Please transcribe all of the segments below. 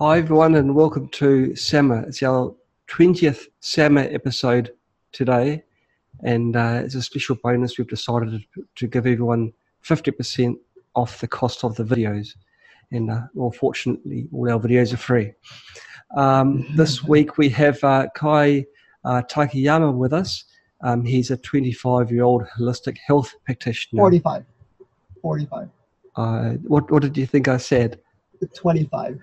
Hi, everyone, and welcome to SAMA. It's our 20th SAMA episode today, and uh, it's a special bonus. We've decided to give everyone 50% off the cost of the videos, and uh, well, fortunately, all our videos are free. Um, this week we have uh, Kai uh, Takayama with us. Um, he's a 25 year old holistic health practitioner. 45. 45. Uh, what, what did you think I said? 25.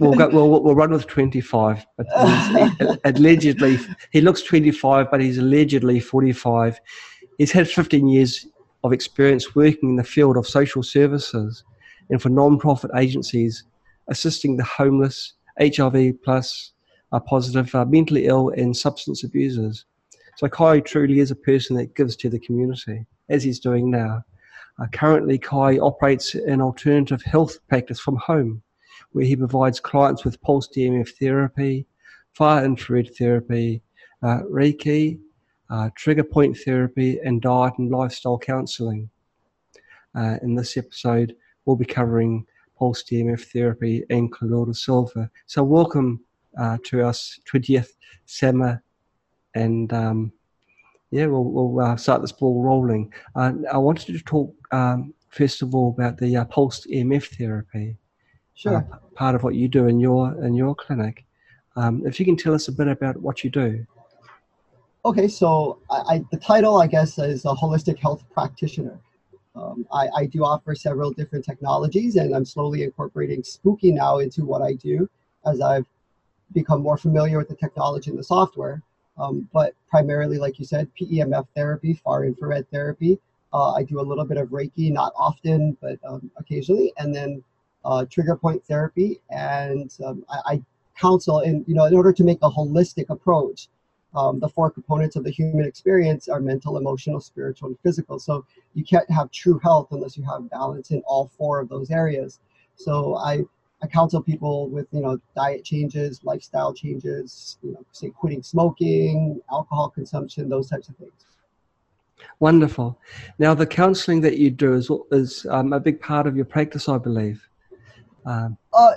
we'll, go, we'll, we'll run with 25, but allegedly, he looks 25, but he's allegedly 45. He's had 15 years of experience working in the field of social services and for non-profit agencies, assisting the homeless, HIV plus, uh, positive, uh, mentally ill, and substance abusers. So Kai truly is a person that gives to the community, as he's doing now. Uh, currently, Kai operates an alternative health practice from home, where he provides clients with pulsed EMF therapy, far infrared therapy, uh, Reiki, uh, trigger point therapy, and diet and lifestyle counseling. Uh, in this episode, we'll be covering pulsed EMF therapy and colloidal silver. So, welcome uh, to our 20th SAMA and um, yeah, we'll, we'll uh, start this ball rolling. Uh, I wanted to talk um, first of all about the uh, pulsed EMF therapy. Sure. Uh, part of what you do in your in your clinic. Um, if you can tell us a bit about what you do. Okay, so I, I the title, I guess, is a holistic health practitioner. Um, I, I do offer several different technologies, and I'm slowly incorporating Spooky now into what I do as I've become more familiar with the technology and the software. Um, but primarily, like you said, PEMF therapy, far infrared therapy. Uh, I do a little bit of Reiki, not often, but um, occasionally, and then uh, trigger point therapy. And um, I, I, counsel, in you know, in order to make a holistic approach, um, the four components of the human experience are mental, emotional, spiritual, and physical. So you can't have true health unless you have balance in all four of those areas. So I I counsel people with you know diet changes, lifestyle changes, you know, say quitting smoking, alcohol consumption, those types of things. Wonderful. Now the counselling that you do is is um, a big part of your practice, I believe. Um, uh,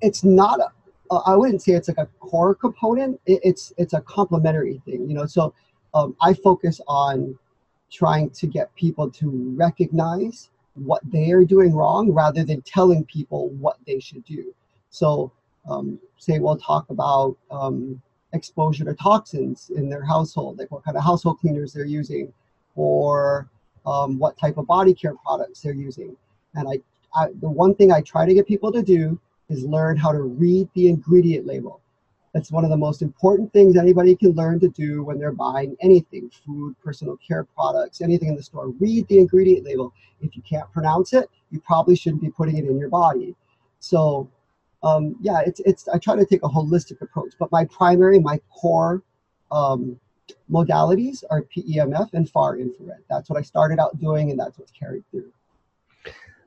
it's not. A, uh, I wouldn't say it's like a core component. It, it's it's a complementary thing, you know. So um, I focus on trying to get people to recognize what they are doing wrong rather than telling people what they should do. So, um, say we'll talk about um, exposure to toxins in their household, like what kind of household cleaners they're using, or um, what type of body care products they're using. And I, I, the one thing I try to get people to do is learn how to read the ingredient label. That's one of the most important things anybody can learn to do when they're buying anything food, personal care products, anything in the store. Read the ingredient label. If you can't pronounce it, you probably shouldn't be putting it in your body. So, um, yeah, it's, it's, I try to take a holistic approach, but my primary, my core um, modalities are PEMF and far infrared. That's what I started out doing, and that's what's carried through.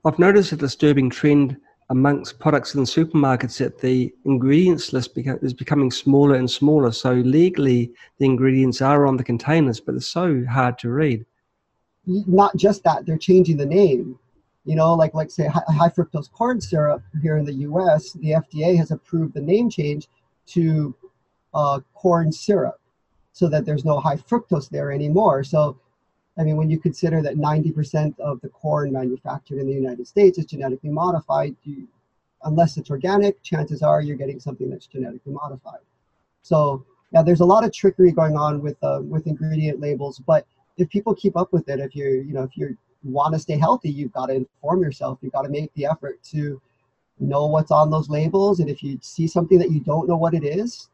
I've noticed a disturbing trend amongst products in supermarkets that the ingredients list beca- is becoming smaller and smaller. So legally, the ingredients are on the containers, but it's so hard to read. Not just that, they're changing the name. You know, like like say high fructose corn syrup here in the U.S., the FDA has approved the name change to uh, corn syrup, so that there's no high fructose there anymore. So I mean, when you consider that 90% of the corn manufactured in the United States is genetically modified, you, unless it's organic, chances are you're getting something that's genetically modified. So yeah, there's a lot of trickery going on with uh, with ingredient labels. But if people keep up with it, if you you know if you want to stay healthy, you've got to inform yourself. You've got to make the effort to know what's on those labels. And if you see something that you don't know what it is,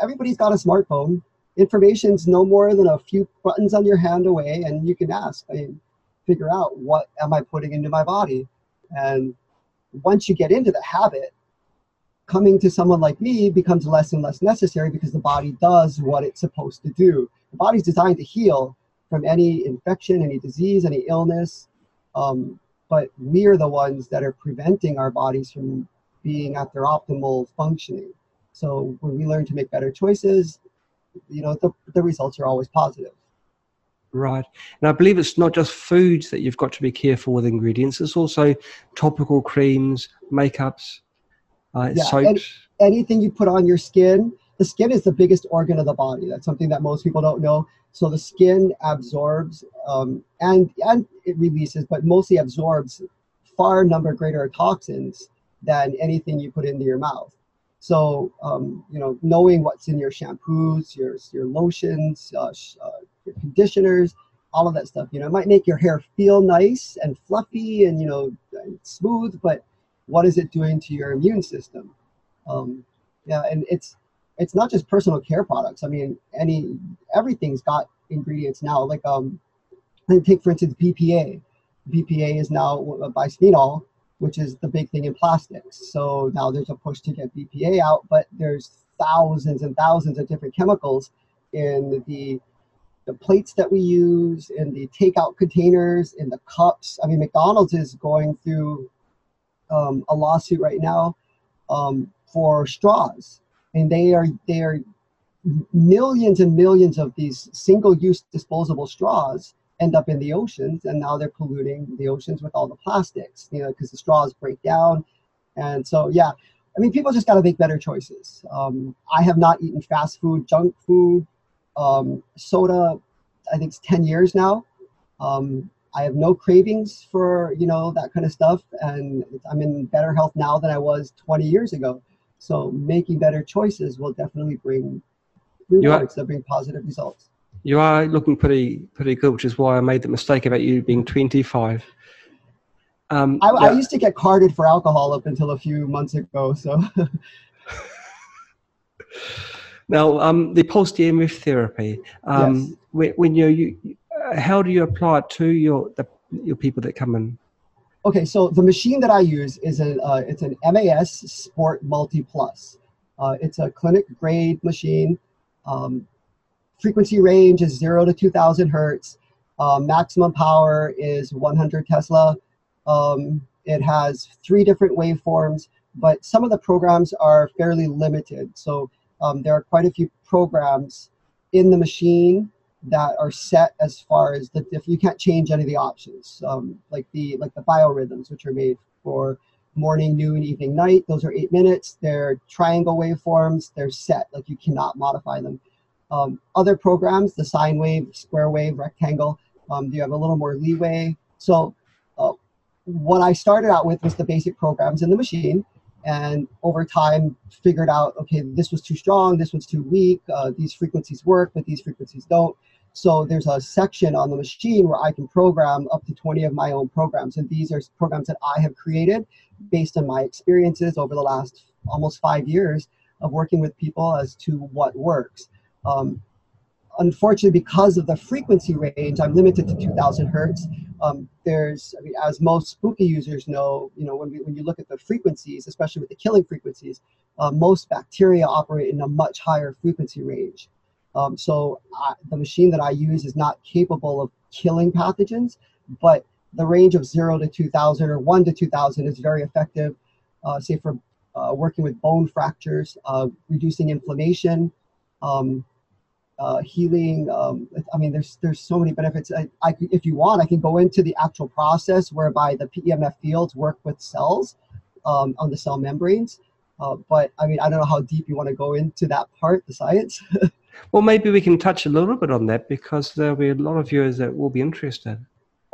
everybody's got a smartphone information's no more than a few buttons on your hand away and you can ask and figure out what am i putting into my body. And once you get into the habit coming to someone like me becomes less and less necessary because the body does what it's supposed to do. The body's designed to heal from any infection any disease any illness um, but we are the ones that are preventing our bodies from being at their optimal functioning. So when we learn to make better choices you know the, the results are always positive right and i believe it's not just foods that you've got to be careful with ingredients it's also topical creams makeups uh, yeah, soaps anything you put on your skin, the skin is the biggest organ of the body. That's something that most people don't know. So the skin absorbs um, and and it releases, but mostly absorbs far number greater toxins than anything you put into your mouth. So um, you know, knowing what's in your shampoos, your your lotions, uh, uh, your conditioners, all of that stuff. You know, it might make your hair feel nice and fluffy and you know smooth, but what is it doing to your immune system? Um, yeah, and it's it's not just personal care products. I mean, any everything's got ingredients now. Like um, take for instance BPA. BPA is now bisphenol, which is the big thing in plastics. So now there's a push to get BPA out, but there's thousands and thousands of different chemicals in the the plates that we use, in the takeout containers, in the cups. I mean, McDonald's is going through um, a lawsuit right now um, for straws, and they are they are millions and millions of these single-use disposable straws end up in the oceans, and now they're polluting the oceans with all the plastics, you know, because the straws break down, and so yeah. I mean, people just got to make better choices. Um, I have not eaten fast food, junk food, um, soda. I think it's ten years now. Um, I have no cravings for you know that kind of stuff, and I'm in better health now than I was 20 years ago. So making better choices will definitely bring rewards that bring positive results. You are looking pretty pretty good, which is why I made the mistake about you being 25. Um, I, yeah. I used to get carded for alcohol up until a few months ago. So. now, um, the pulse EMF therapy. Um, yes. when, when you, you, how do you apply it to your the, your people that come in? Okay, so the machine that I use is a uh, it's an MAS Sport Multi Plus. Uh, it's a clinic grade machine. Um, frequency range is zero to 2,000 hertz. Uh, maximum power is 100 Tesla. Um, it has three different waveforms, but some of the programs are fairly limited. So um, there are quite a few programs in the machine that are set as far as the if you can't change any of the options um, like the like the biorhythms which are made for morning noon evening night those are eight minutes they're triangle waveforms they're set like you cannot modify them um, other programs the sine wave square wave rectangle um, you have a little more leeway so uh, what i started out with was the basic programs in the machine and over time figured out okay this was too strong this was too weak uh, these frequencies work but these frequencies don't so there's a section on the machine where I can program up to 20 of my own programs. And these are programs that I have created based on my experiences over the last almost five years of working with people as to what works. Um, unfortunately, because of the frequency range, I'm limited to 2000 hertz. Um, there's, I mean, as most spooky users know, you know, when, we, when you look at the frequencies, especially with the killing frequencies, uh, most bacteria operate in a much higher frequency range. Um, so I, the machine that I use is not capable of killing pathogens, but the range of zero to 2000 or one to 2000 is very effective, uh, say for uh, working with bone fractures, uh, reducing inflammation, um, uh, healing. Um, I mean, there's there's so many benefits. I, I, if you want, I can go into the actual process whereby the PEMF fields work with cells um, on the cell membranes. Uh, but I mean, I don't know how deep you want to go into that part, the science. Well, maybe we can touch a little bit on that because there'll be a lot of viewers that will be interested.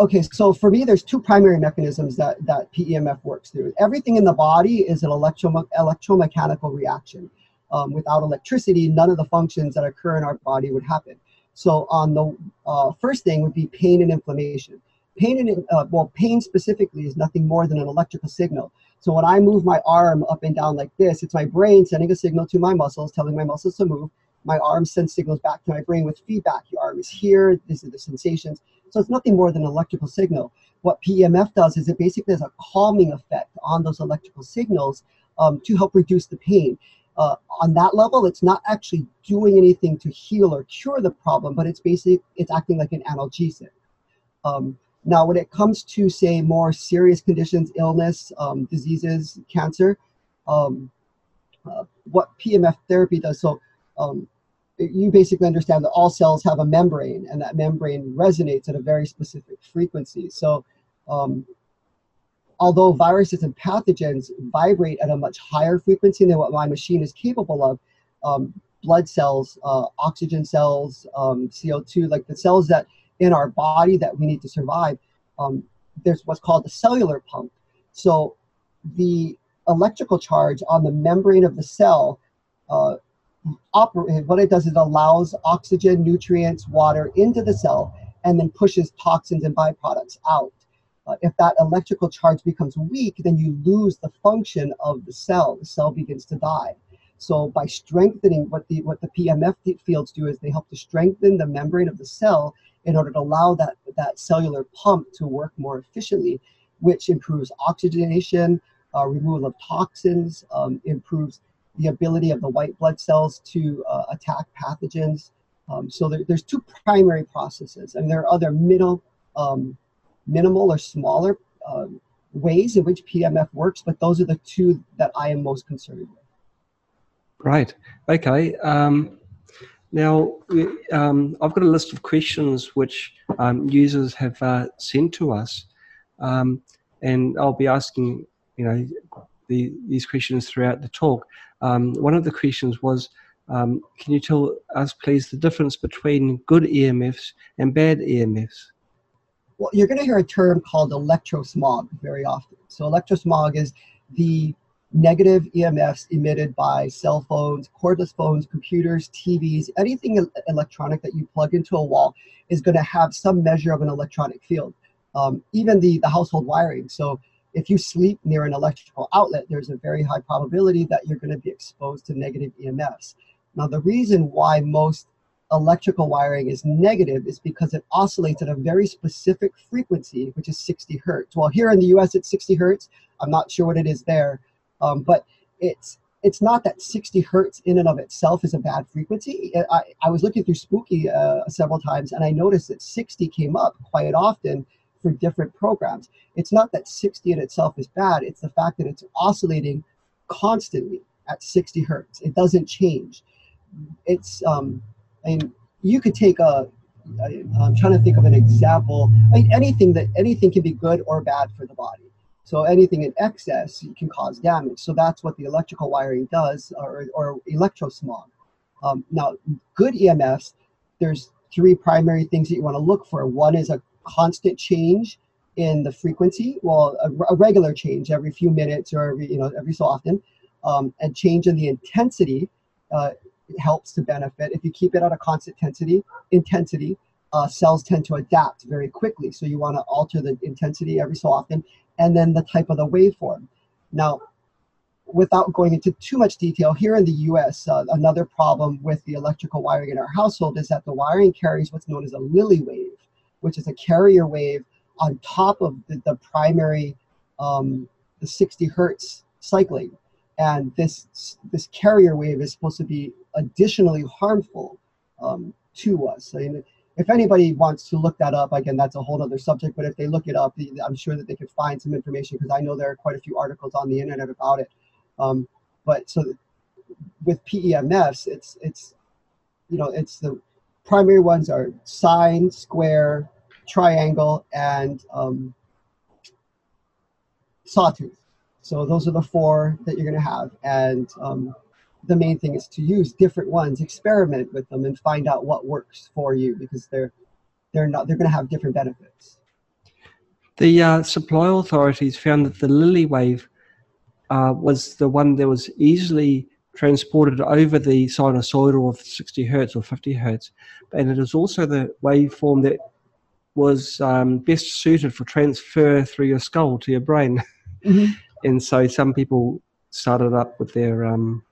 Okay, so for me, there's two primary mechanisms that, that PEMF works through. Everything in the body is an electro- electromechanical reaction. Um, without electricity, none of the functions that occur in our body would happen. So, on the uh, first thing would be pain and inflammation. Pain and uh, well, pain specifically is nothing more than an electrical signal. So when I move my arm up and down like this, it's my brain sending a signal to my muscles, telling my muscles to move my arm sends signals back to my brain with feedback. Your arm is here, these are the sensations. So it's nothing more than an electrical signal. What PEMF does is it basically has a calming effect on those electrical signals um, to help reduce the pain. Uh, on that level, it's not actually doing anything to heal or cure the problem, but it's basically it's acting like an analgesic. Um, now, when it comes to say more serious conditions, illness, um, diseases, cancer, um, uh, what PMF therapy does. So um, you basically understand that all cells have a membrane and that membrane resonates at a very specific frequency. So um, although viruses and pathogens vibrate at a much higher frequency than what my machine is capable of, um, blood cells, uh, oxygen cells, um, CO2, like the cells that in our body that we need to survive, um, there's what's called the cellular pump. So the electrical charge on the membrane of the cell uh, operate, what it does is it allows oxygen, nutrients, water into the cell and then pushes toxins and byproducts out. Uh, if that electrical charge becomes weak, then you lose the function of the cell. The cell begins to die. So by strengthening what the what the PMF fields do is they help to strengthen the membrane of the cell in order to allow that that cellular pump to work more efficiently, which improves oxygenation, uh, removal of toxins, um, improves the ability of the white blood cells to uh, attack pathogens. Um, so there, there's two primary processes, and there are other middle, um, minimal or smaller um, ways in which PMF works, but those are the two that I am most concerned with. Right. Okay. Um, now, um, I've got a list of questions which um, users have uh, sent to us, um, and I'll be asking, you know, the, these questions throughout the talk. Um, one of the questions was, um, can you tell us, please, the difference between good EMFs and bad EMFs? Well, you're going to hear a term called electrosmog very often. So, electrosmog is the negative EMFs emitted by cell phones, cordless phones, computers, TVs, anything electronic that you plug into a wall is going to have some measure of an electronic field. Um, even the, the household wiring. So if you sleep near an electrical outlet, there's a very high probability that you're going to be exposed to negative EMFs. Now, the reason why most electrical wiring is negative is because it oscillates at a very specific frequency, which is 60 hertz. Well, here in the US, it's 60 hertz. I'm not sure what it is there. Um, but it's it's not that 60 hertz in and of itself is a bad frequency. I, I was looking through Spooky uh, several times and I noticed that 60 came up quite often for different programs. It's not that 60 in itself is bad, it's the fact that it's oscillating constantly at 60 hertz. It doesn't change. It's, um, Mean, you could take a, I'm trying to think of an example. I mean, anything that anything can be good or bad for the body. So anything in excess can cause damage. So that's what the electrical wiring does, or, or electrosmog. Um, now, good EMFs, there's three primary things that you want to look for. One is a constant change in the frequency, well, a, a regular change every few minutes or every, you know, every so often, um, and change in the intensity uh, helps to benefit. If you keep it at a constant intensity, intensity, uh, cells tend to adapt very quickly. So you want to alter the intensity every so often and then the type of the waveform. Now, without going into too much detail, here in the US, uh, another problem with the electrical wiring in our household is that the wiring carries what's known as a Lilly wave, which is a carrier wave on top of the, the primary, um, the 60 hertz cycling. And this, this carrier wave is supposed to be additionally harmful um, to us. I mean, if anybody wants to look that up, again, that's a whole other subject. But if they look it up, I'm sure that they could find some information because I know there are quite a few articles on the internet about it. Um, but so with PEMFs, it's it's you know it's the primary ones are sine, square, triangle, and um, sawtooth. So those are the four that you're going to have, and um, the main thing is to use different ones, experiment with them, and find out what works for you because they're they're not they're going to have different benefits. The uh, supply authorities found that the Lilly wave uh, was the one that was easily transported over the sinusoidal of 60 hertz or 50 hertz, and it is also the waveform that was um, best suited for transfer through your skull to your brain. Mm-hmm. and so some people started up with their um,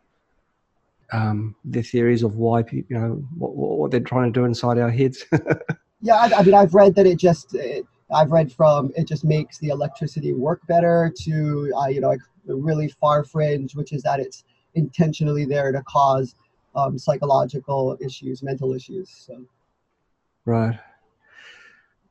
um, their theories of why people, you know, what, what they're trying to do inside our heads. yeah, I, I, mean, I've read that it just, it, I've read from it just makes the electricity work better to, uh, you know, like the really far fringe, which is that it's intentionally there to cause um, psychological issues, mental issues. So. Right.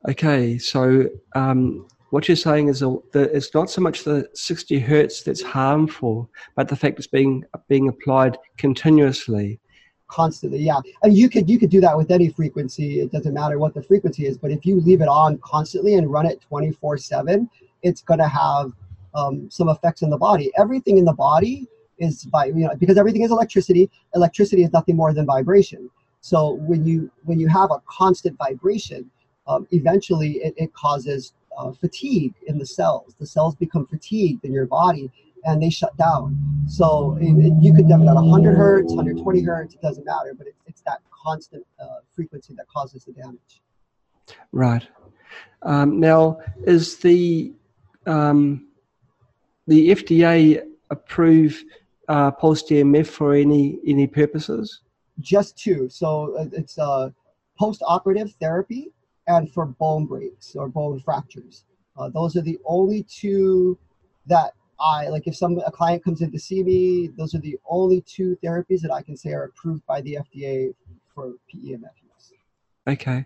Okay, so um, what you're saying is that it's not so much the 60 hertz that's harmful, but the fact it's being being applied continuously. Constantly, yeah. And you could you could do that with any frequency. It doesn't matter what the frequency is, but if you leave it on constantly and run it 24/7, it's going to have um, some effects in the body. Everything in the body is by you know because everything is electricity. Electricity is nothing more than vibration. So when you when you have a constant vibration, um, eventually it, it causes uh, fatigue in the cells. The cells become fatigued in your body and they shut down. So it, it, you could have it at 100 hertz, 120 hertz, it doesn't matter, but it, it's that constant uh, frequency that causes the damage. Right. Um, now, is the um, the FDA approve uh, pulsed EMF for any any purposes? Just two. So uh, it's uh, post operative therapy and for bone breaks or bone fractures. Uh, those are the only two that I like. If some a client comes in to see me, those are the only two therapies that I can say are approved by the FDA for PEMF use. Okay.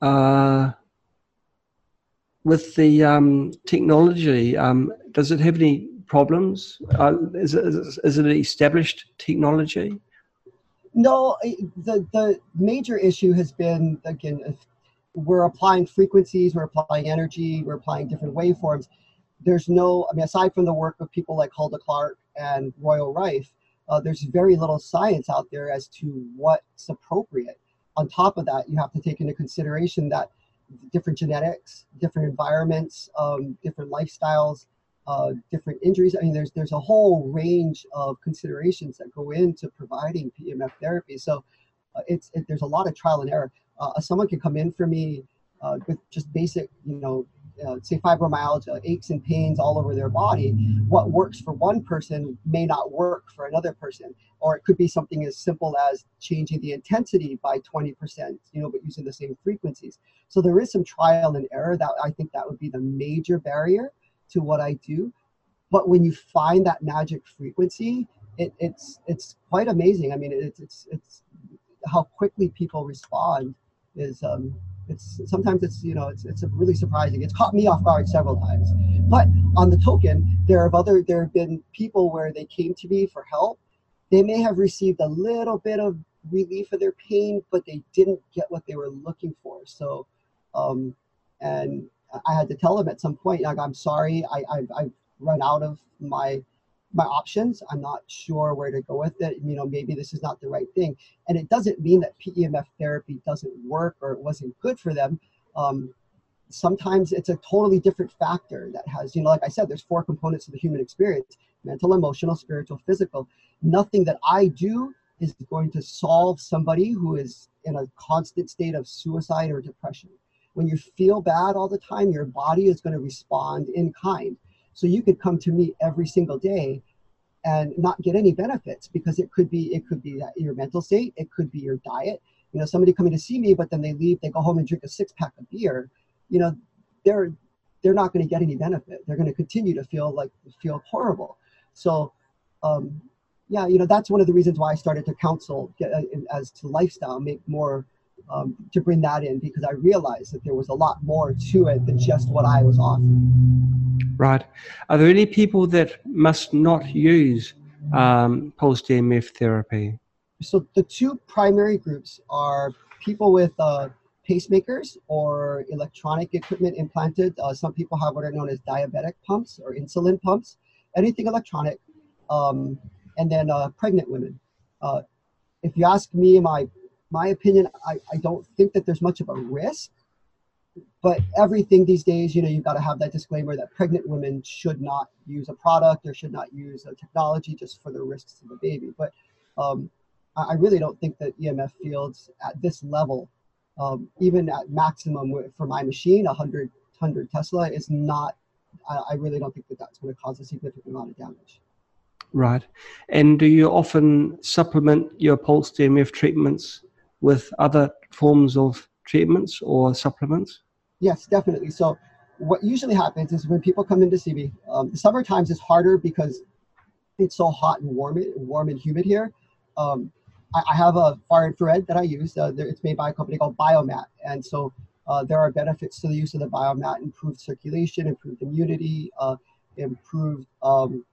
Uh, with the um, technology, um, does it have any problems? Uh, is, it, is it an established technology? No, the the major issue has been again we're applying frequencies, we're applying energy, we're applying different waveforms. There's no, I mean, aside from the work of people like Hulda Clark and Royal Rife, uh, there's very little science out there as to what's appropriate. On top of that, you have to take into consideration that different genetics, different environments, um, different lifestyles, uh, different injuries. I mean, there's there's a whole range of considerations that go into providing PMF therapy. So it's it, there's a lot of trial and error uh, someone can come in for me uh, with just basic, you know, uh, say fibromyalgia, aches and pains all over their body. What works for one person may not work for another person, or it could be something as simple as changing the intensity by 20%, you know, but using the same frequencies. So there is some trial and error that I think that would be the major barrier to what I do. But when you find that magic frequency, it, it's it's quite amazing. I mean, it's it's it's how quickly people respond is um, it's sometimes it's you know it's it's really surprising. It's caught me off guard several times. But on the token, there have other there have been people where they came to me for help. They may have received a little bit of relief of their pain, but they didn't get what they were looking for. So, um, and I had to tell them at some point, like, I'm sorry, I, I've, I've run out of my my options. I'm not sure where to go with it. You know, maybe this is not the right thing. And it doesn't mean that PEMF therapy doesn't work or it wasn't good for them. Um, sometimes it's a totally different factor that has, you know, like I said, there's four components of the human experience mental, emotional, spiritual, physical. Nothing that I do is going to solve somebody who is in a constant state of suicide or depression. When you feel bad all the time, your body is going to respond in kind so you could come to me every single day and not get any benefits because it could be it could be your mental state, it could be your diet. You know, somebody coming to see me, but then they leave, they go home and drink a six pack of beer. You know, they're they're not going to get any benefit. They're going to continue to feel like feel horrible. So, um, yeah, you know, that's one of the reasons why I started to counsel get, uh, as to lifestyle, make more um, to bring that in because I realized that there was a lot more to it than just what I was offering. Right. Are there any people that must not use um, EMF therapy? So the two primary groups are people with uh, pacemakers or electronic equipment implanted. Uh, some people have what are known as diabetic pumps or insulin pumps, anything electronic, um, and then uh, pregnant women. Uh, if you ask me my my opinion, I, I don't think that there's much of a risk. But everything these days, you know, you've got to have that disclaimer that pregnant women should not use a product or should not use a technology just for the risks to the baby. But um, I really don't think that EMF fields at this level, um, even at maximum for my machine, 100, 100 Tesla, is not, I, I really don't think that that's going to cause a significant amount of damage. Right. And do you often supplement your pulse EMF treatments with other forms of treatments or supplements? Yes, definitely. So, what usually happens is when people come in to see me, um, the summer times is harder because it's so hot and warm, warm and humid here. Um, I, I, have a far infrared that I use. Uh, it's made by a company called Biomat, and so uh, there are benefits to the use of the Biomat: improved circulation, improved immunity, uh, improved um,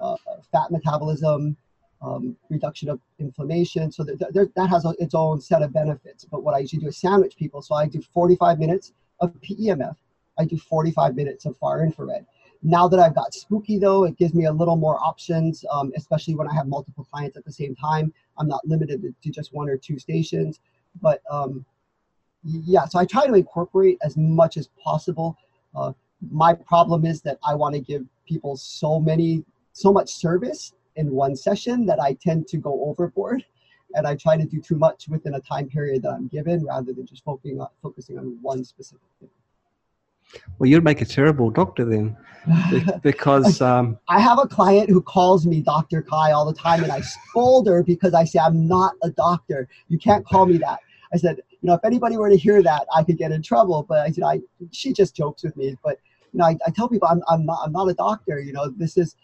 uh, fat metabolism, um, reduction of inflammation. So that, that, that has a, its own set of benefits. But what I usually do is sandwich people. So I do 45 minutes of PEMF. I do 45 minutes of far infrared. now that I've got Spooky, though, it gives me a little more options, um, especially when I have multiple clients at the same time. I'm not limited to, just one or two stations. But um, yeah, so I try to incorporate as much as possible. Uh, my problem is that I want to give people so many, so much service in one session that I tend to go overboard. And I try to do too much within a time period that I'm given rather than just focusing on, focusing on one specific thing. Well, you'd make a terrible doctor then, because um, I have a client who calls me Dr. Kai all the time, and I scold her because I say I'm not a doctor. You can't call me that. I said, you know, if anybody were to hear that, I could get in trouble. But I said, I she just jokes with me. But you know, I, I tell people I'm I'm not I'm not a doctor. You know, this is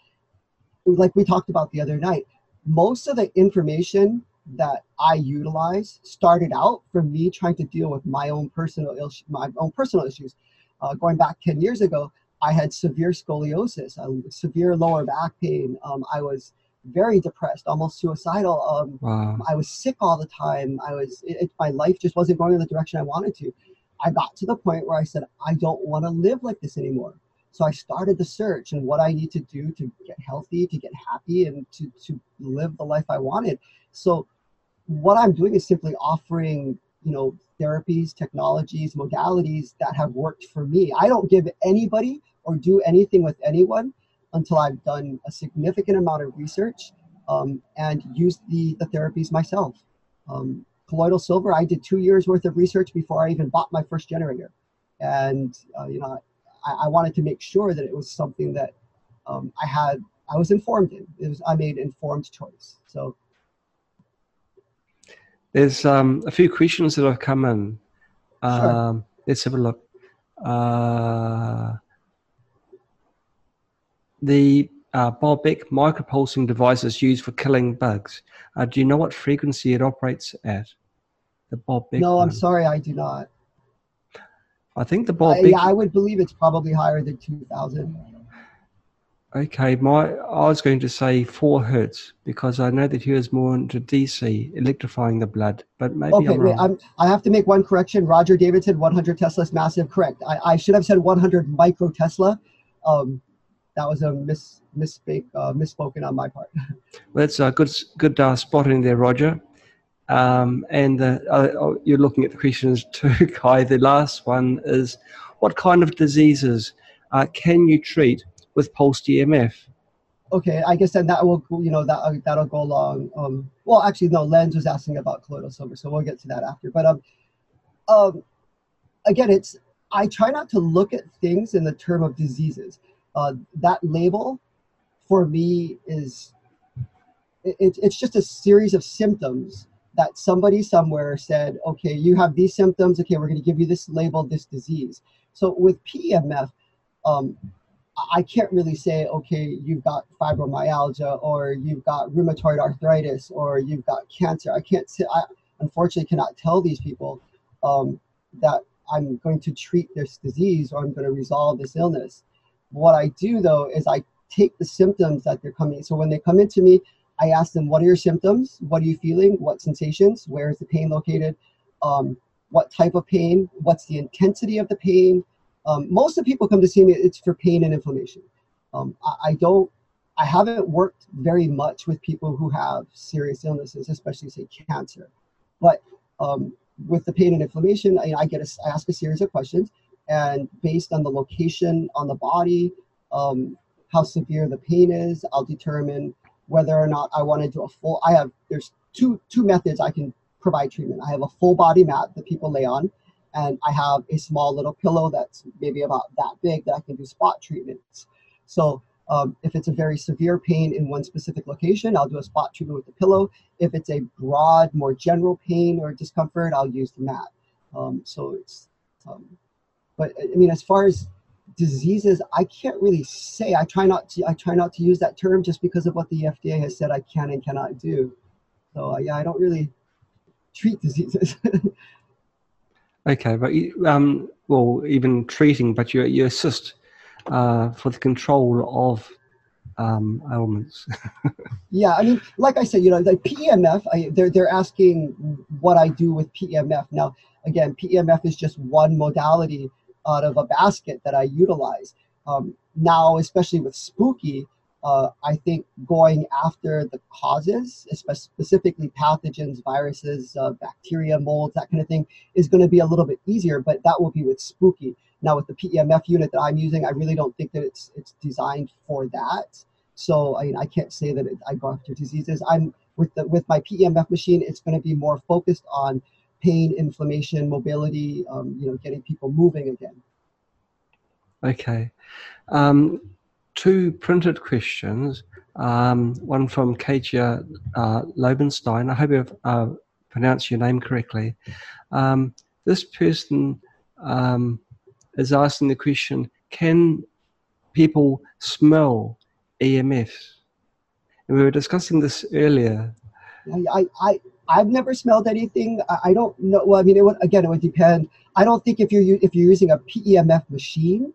like we talked about the other night. Most of the information that I utilize started out from me trying to deal with my own personal Ill, my own personal issues uh, going back 10 years ago, I had severe scoliosis, uh, severe lower back pain. Um, I was very depressed, almost suicidal. Um, wow. I was sick all the time. I was, it, it, my life just wasn't going in the direction I wanted to. I got to the point where I said, I don't want to live like this anymore. So I started the search and what I need to do to get healthy, to get happy, and to, to live the life I wanted. So what I'm doing is simply offering, you know, therapies, technologies, modalities that have worked for me. I don't give anybody or do anything with anyone until I've done a significant amount of research um, and used the, the therapies myself. Um, colloidal silver, I did two years worth of research before I even bought my first generator. And, uh, you know, I, I, wanted to make sure that it was something that um, I had, I was informed in. It was, I made informed choice. So there's um, a few questions that have come in. Um, sure. Let's have a look. Uh, the uh, Bob Beck micropulsing device is used for killing bugs. Uh, do you know what frequency it operates at? The Bob Beck. No, one. I'm sorry, I do not. I think the Bob Beck. Yeah, I would believe it's probably higher than 2,000. Okay, my I was going to say four hertz because I know that he was more into DC, electrifying the blood, but maybe okay, I'm wrong. Wait, I'm, i have to make one correction. Roger David said 100 Tesla is massive. Correct. I, I should have said 100 micro Tesla. Um, that was a miss misspeak uh, misspoken on my part. Well, that's a good good uh, spotting there, Roger. Um, and uh, uh, you're looking at the questions too, Kai. The last one is, what kind of diseases uh, can you treat with pulsed EMF. Okay, I guess then that will you know that uh, that'll go along. Um, well, actually, no. Lens was asking about colloidal silver, so we'll get to that after. But um, um, again, it's I try not to look at things in the term of diseases. Uh, that label, for me, is it, it's just a series of symptoms that somebody somewhere said, okay, you have these symptoms. Okay, we're going to give you this label, this disease. So with PEMF, um, I can't really say, okay, you've got fibromyalgia or you've got rheumatoid arthritis or you've got cancer. I can't say, I unfortunately cannot tell these people um, that I'm going to treat this disease or I'm going to resolve this illness. What I do though is I take the symptoms that they're coming. So when they come into me, I ask them, what are your symptoms? What are you feeling? What sensations? Where is the pain located? Um, what type of pain? What's the intensity of the pain? Um, most of the people come to see me, it's for pain and inflammation. Um, I, I, don't, I haven't worked very much with people who have serious illnesses, especially say cancer. But um, with the pain and inflammation, I, I get a, I ask a series of questions, and based on the location on the body, um, how severe the pain is, I'll determine whether or not I want to do a full. I have there's two two methods I can provide treatment. I have a full body mat that people lay on, and I have a small little pillow that's maybe about that big that I can do spot treatments. So um, if it's a very severe pain in one specific location, I'll do a spot treatment with the pillow. If it's a broad, more general pain or discomfort, I'll use the mat. Um, so it's, um, but I mean, as far as diseases, I can't really say. I try not to. I try not to use that term just because of what the FDA has said I can and cannot do. So uh, yeah, I don't really treat diseases. Okay, but um, well, even treating, but you you assist uh, for the control of um, ailments. yeah, I mean, like I said, you know, like PEMF, I, they're they're asking what I do with PEMF. Now, again, PEMF is just one modality out of a basket that I utilize. Um, now, especially with spooky, uh, I think going after the causes, specifically pathogens, viruses, uh, bacteria, molds, that kind of thing, is going to be a little bit easier. But that will be with spooky. Now, with the PEMF unit that I'm using, I really don't think that it's it's designed for that. So I mean, I can't say that it, I go after diseases. I'm with the with my PEMF machine, it's going to be more focused on pain, inflammation, mobility, um, you know, getting people moving again. Okay. Um, two printed questions. Um, one from Katia uh, Lobenstein. I hope I've uh, pronounced your name correctly. Um, this person um, is asking the question Can people smell EMFs? And we were discussing this earlier. I, I, I've never smelled anything. I, I don't know. Well, I mean, it would, again, it would depend. I don't think if you're if you're using a PEMF machine,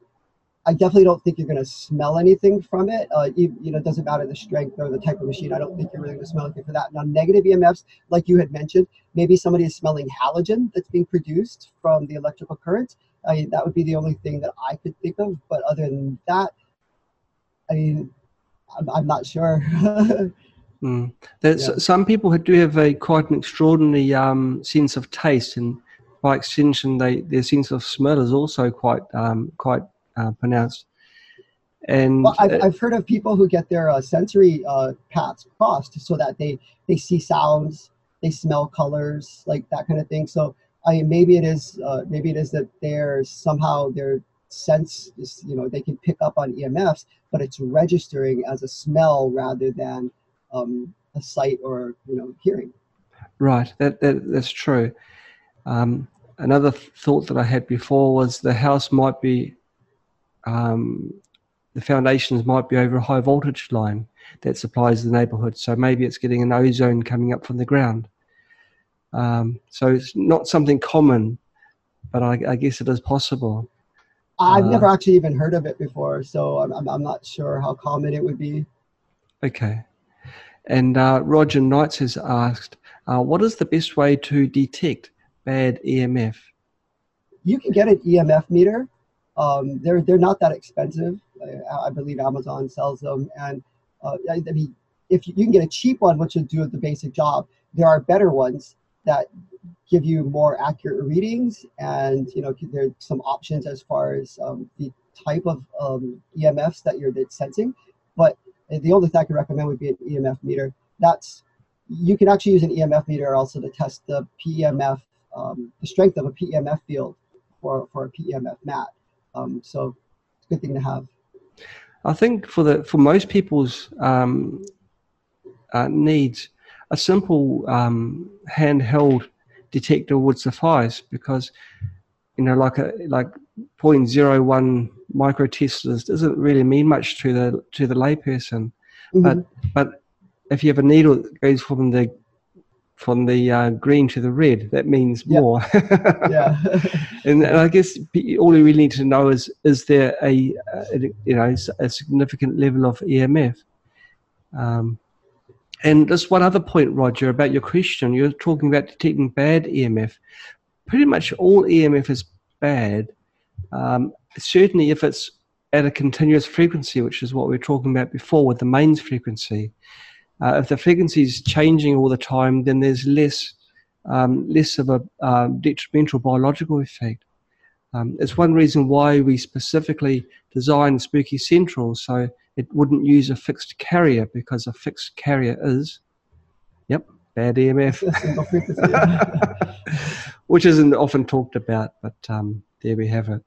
I definitely don't think you're going to smell anything from it. Uh, you, you, know, it doesn't matter the strength or the type of machine. I don't think you're really going to smell anything for that. Now, negative EMFs, like you had mentioned, maybe somebody is smelling halogen that's being produced from the electrical current. I mean, that would be the only thing that I could think of. But other than that, I mean, I'm, I'm not sure. mm. There's yeah. some people do have a quite an extraordinary um, sense of taste, and by extension, they their sense of smell is also quite um, quite uh, pronounced. And well, I've, I've, heard of people who get their uh, sensory uh, paths crossed so that they they see sounds, they smell colors, like that kind of thing. So I mean, maybe it is uh, maybe it is that they're somehow their sense is you know they can pick up on EMFs, but it's registering as a smell rather than um, a sight or you know hearing. Right, that, that that's true. Um, another thought that I had before was the house might be um, the foundations might be over a high voltage line that supplies the neighborhood. So maybe it's getting an ozone coming up from the ground. Um, so it's not something common, but I, I guess it is possible. I've uh, never actually even heard of it before, so I'm, I'm, I'm, not sure how common it would be. Okay. And uh, Roger Knights has asked, uh, what is the best way to detect bad EMF? You can get an EMF meter um, they're they're not that expensive. I, I believe Amazon sells them, and uh, I, I, mean, if you, you, can get a cheap one, which will do the basic job, there are better ones that give you more accurate readings, and you know there's some options as far as um, the type of um, EMFs that you're sensing. But the only thing I could recommend would be an EMF meter. That's you can actually use an EMF meter also to test the PEMF, um, the strength of a PEMF field for, for a PEMF mat. Um, so it's a good thing to have. I think for the for most people's um, uh, needs, a simple um, handheld detector would suffice because you know like a like 0.01 microteslas doesn't really mean much to the to the layperson, mm-hmm. but but if you have a needle that goes from the from the uh, green to the red. That means more. yeah. and, and, I guess all we really need to know is is there a, a you know a significant level of EMF. Um, and just one other point, Roger, about your question. You're talking about detecting bad EMF. Pretty much all EMF is bad. Um, certainly, if it's at a continuous frequency, which is what we were talking about before with the mains frequency. Uh, if the frequency is changing all the time, then there's less um, less of a uh, detrimental biological effect. Um, it's one reason why we specifically designed Spooky Central so it wouldn't use a fixed carrier because a fixed carrier is, yep, bad EMF, which isn't often talked about, but um, there we have it.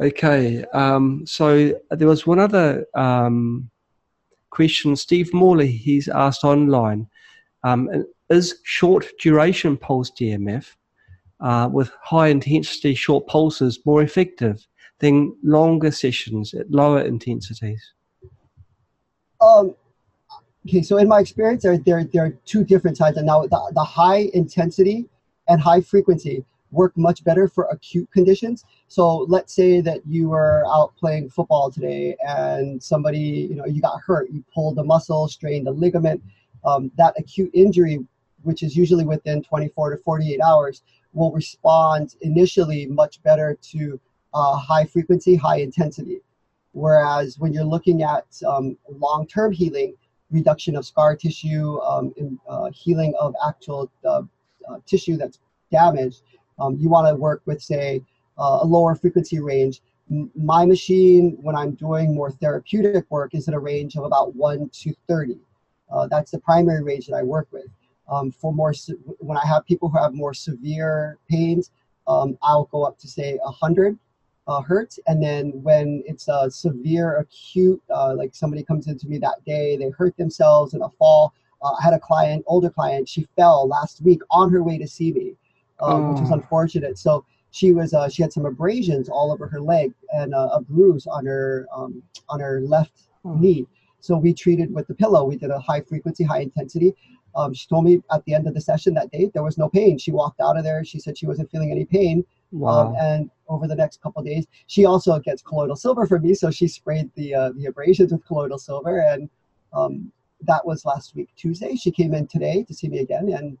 Okay, um, so there was one other um, question Steve Morley he's asked online um, is short duration pulsed EMF uh, with high intensity short pulses more effective than longer sessions at lower intensities? Um, okay, so in my experience, there, there, there are two different types. And now the, the high intensity and high frequency work much better for acute conditions. So let's say that you were out playing football today and somebody, you know, you got hurt, you pulled a muscle, strained a ligament. Um, that acute injury, which is usually within 24 to 48 hours, will respond initially much better to uh, high frequency, high intensity. Whereas when you're looking at um, long-term healing, reduction of scar tissue, um, in, uh, healing of actual uh, uh, tissue that's damaged, um, you want to work with, say, uh, a lower frequency range. My machine, when I'm doing more therapeutic work, is at a range of about 1 to 30. Uh, that's the primary range that I work with. Um, for more, when I have people who have more severe pains, um, I'll go up to say 100 uh, hertz. And then when it's a severe acute, uh, like somebody comes into me that day, they hurt themselves in a fall. Uh, I had a client, older client, she fell last week on her way to see me, um, which was Oh. unfortunate. So she was, uh, she had some abrasions all over her leg and uh, a bruise on her, um, on her left Hmm. knee. So we treated with the pillow. We did a high frequency, high intensity. Um, she told me at the end of the session that day there was no pain. She walked out of there. She said she wasn't feeling any pain. Wow. Um, and over the next couple of days, she also gets colloidal silver from me. So she sprayed the uh, the abrasions with colloidal silver, and um, that was last week Tuesday. She came in today to see me again, and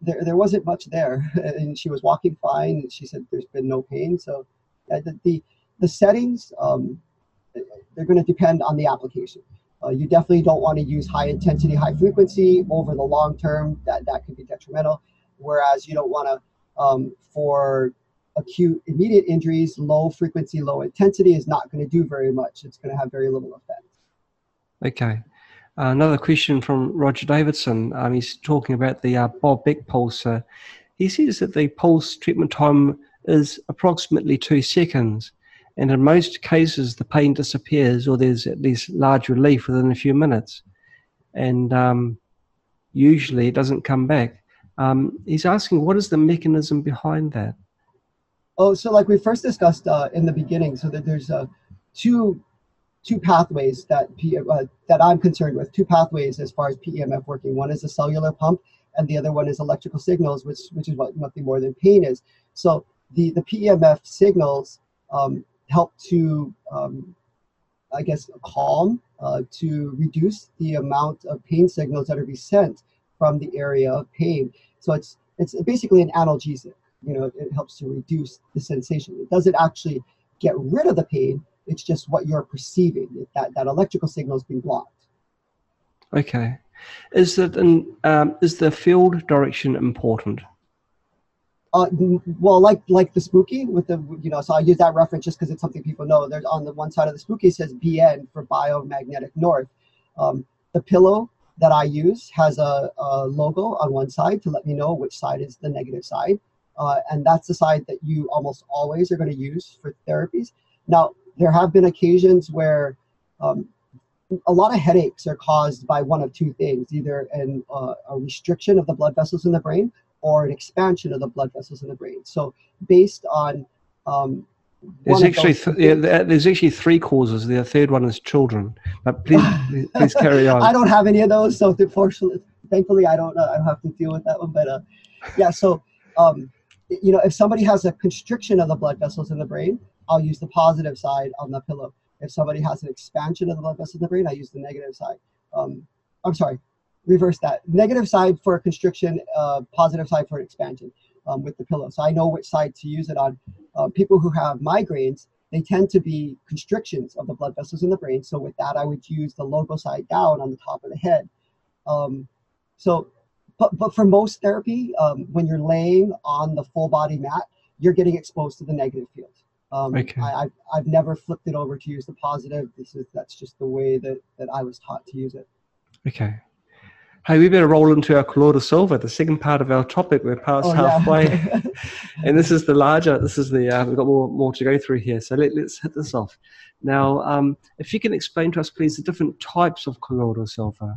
there there wasn't much there, and she was walking fine. And She said there's been no pain. So uh, the the, the settings um, they're going to depend on the application. Uh, you definitely don't want to use high intensity, high frequency over the long term. That that could be detrimental. Whereas you don't want to um, for acute immediate injuries, low frequency, low intensity is not going to do very much. It's going to have very little effect. Okay. Another question from Roger Davidson. Um, he's talking about the uh, Bob Beck pulser. He says that the pulse treatment time is approximately two seconds, and in most cases the pain disappears or there's at least large relief within a few minutes, and um, usually it doesn't come back. Um, he's asking what is the mechanism behind that? Oh, so like we first discussed uh, in the beginning, so that there's uh, two two pathways that P, uh, that I'm concerned with. Two pathways as far as PEMF working. One is a cellular pump, and the other one is electrical signals, which which is what nothing more than pain is. So the the PEMF signals um, help to um, I guess calm uh, to reduce the amount of pain signals that are being sent from the area of pain. So it's it's basically an analgesic you know it helps to reduce the sensation it doesn't actually get rid of the pain it's just what you're perceiving that that electrical signal is being blocked. Okay, is that in, um, is the field direction important? uh, well like like the spooky with the you know so i use that reference just because it's something people know. There's on the one side of the spooky it says bn for biomagnetic north. Um, the pillow that i use has a, a logo on one side to let me know which side is the negative side. Uh, and that's the side that you almost always are going to use for therapies. Now there have been occasions where um, a lot of headaches are caused by one of two things either an, uh, a restriction of the blood vessels in the brain or an expansion of the blood vessels in the brain. So based on um, There's actually th- yeah, there's actually three causes. The third one is children. But please, please carry on. I don't have any of those, so unfortunately, thankfully, I don't. Uh, I don't have to deal with that one. But uh, yeah, so um, you know, if somebody has a constriction of the blood vessels in the brain, I'll use the positive side on the pillow. If somebody has an expansion of the blood vessels in the brain, I use the negative side. Um, I'm sorry, reverse that. Negative side for a constriction, uh, positive side for an expansion um, with the pillow. So I know which side to use it on. Uh, people who have migraines, they tend to be constrictions of the blood vessels in the brain. So with that, I would use the logo side down on the top of the head. Um, so, but but for most therapy, um, when you're laying on the full body mat, you're getting exposed to the negative field. Um, Okay. I, I've, I've never flipped it over to use the positive. This is that's just the way that, that I was taught to use it. Okay. Hey, we better roll into our colloidal silver, the second part of our topic. We're past Oh, yeah. halfway. and this is the larger, this is the, uh, we've got more, more to go through here. So let, let's hit this off. Now, um, if you can explain to us, please, the different types of colloidal silver.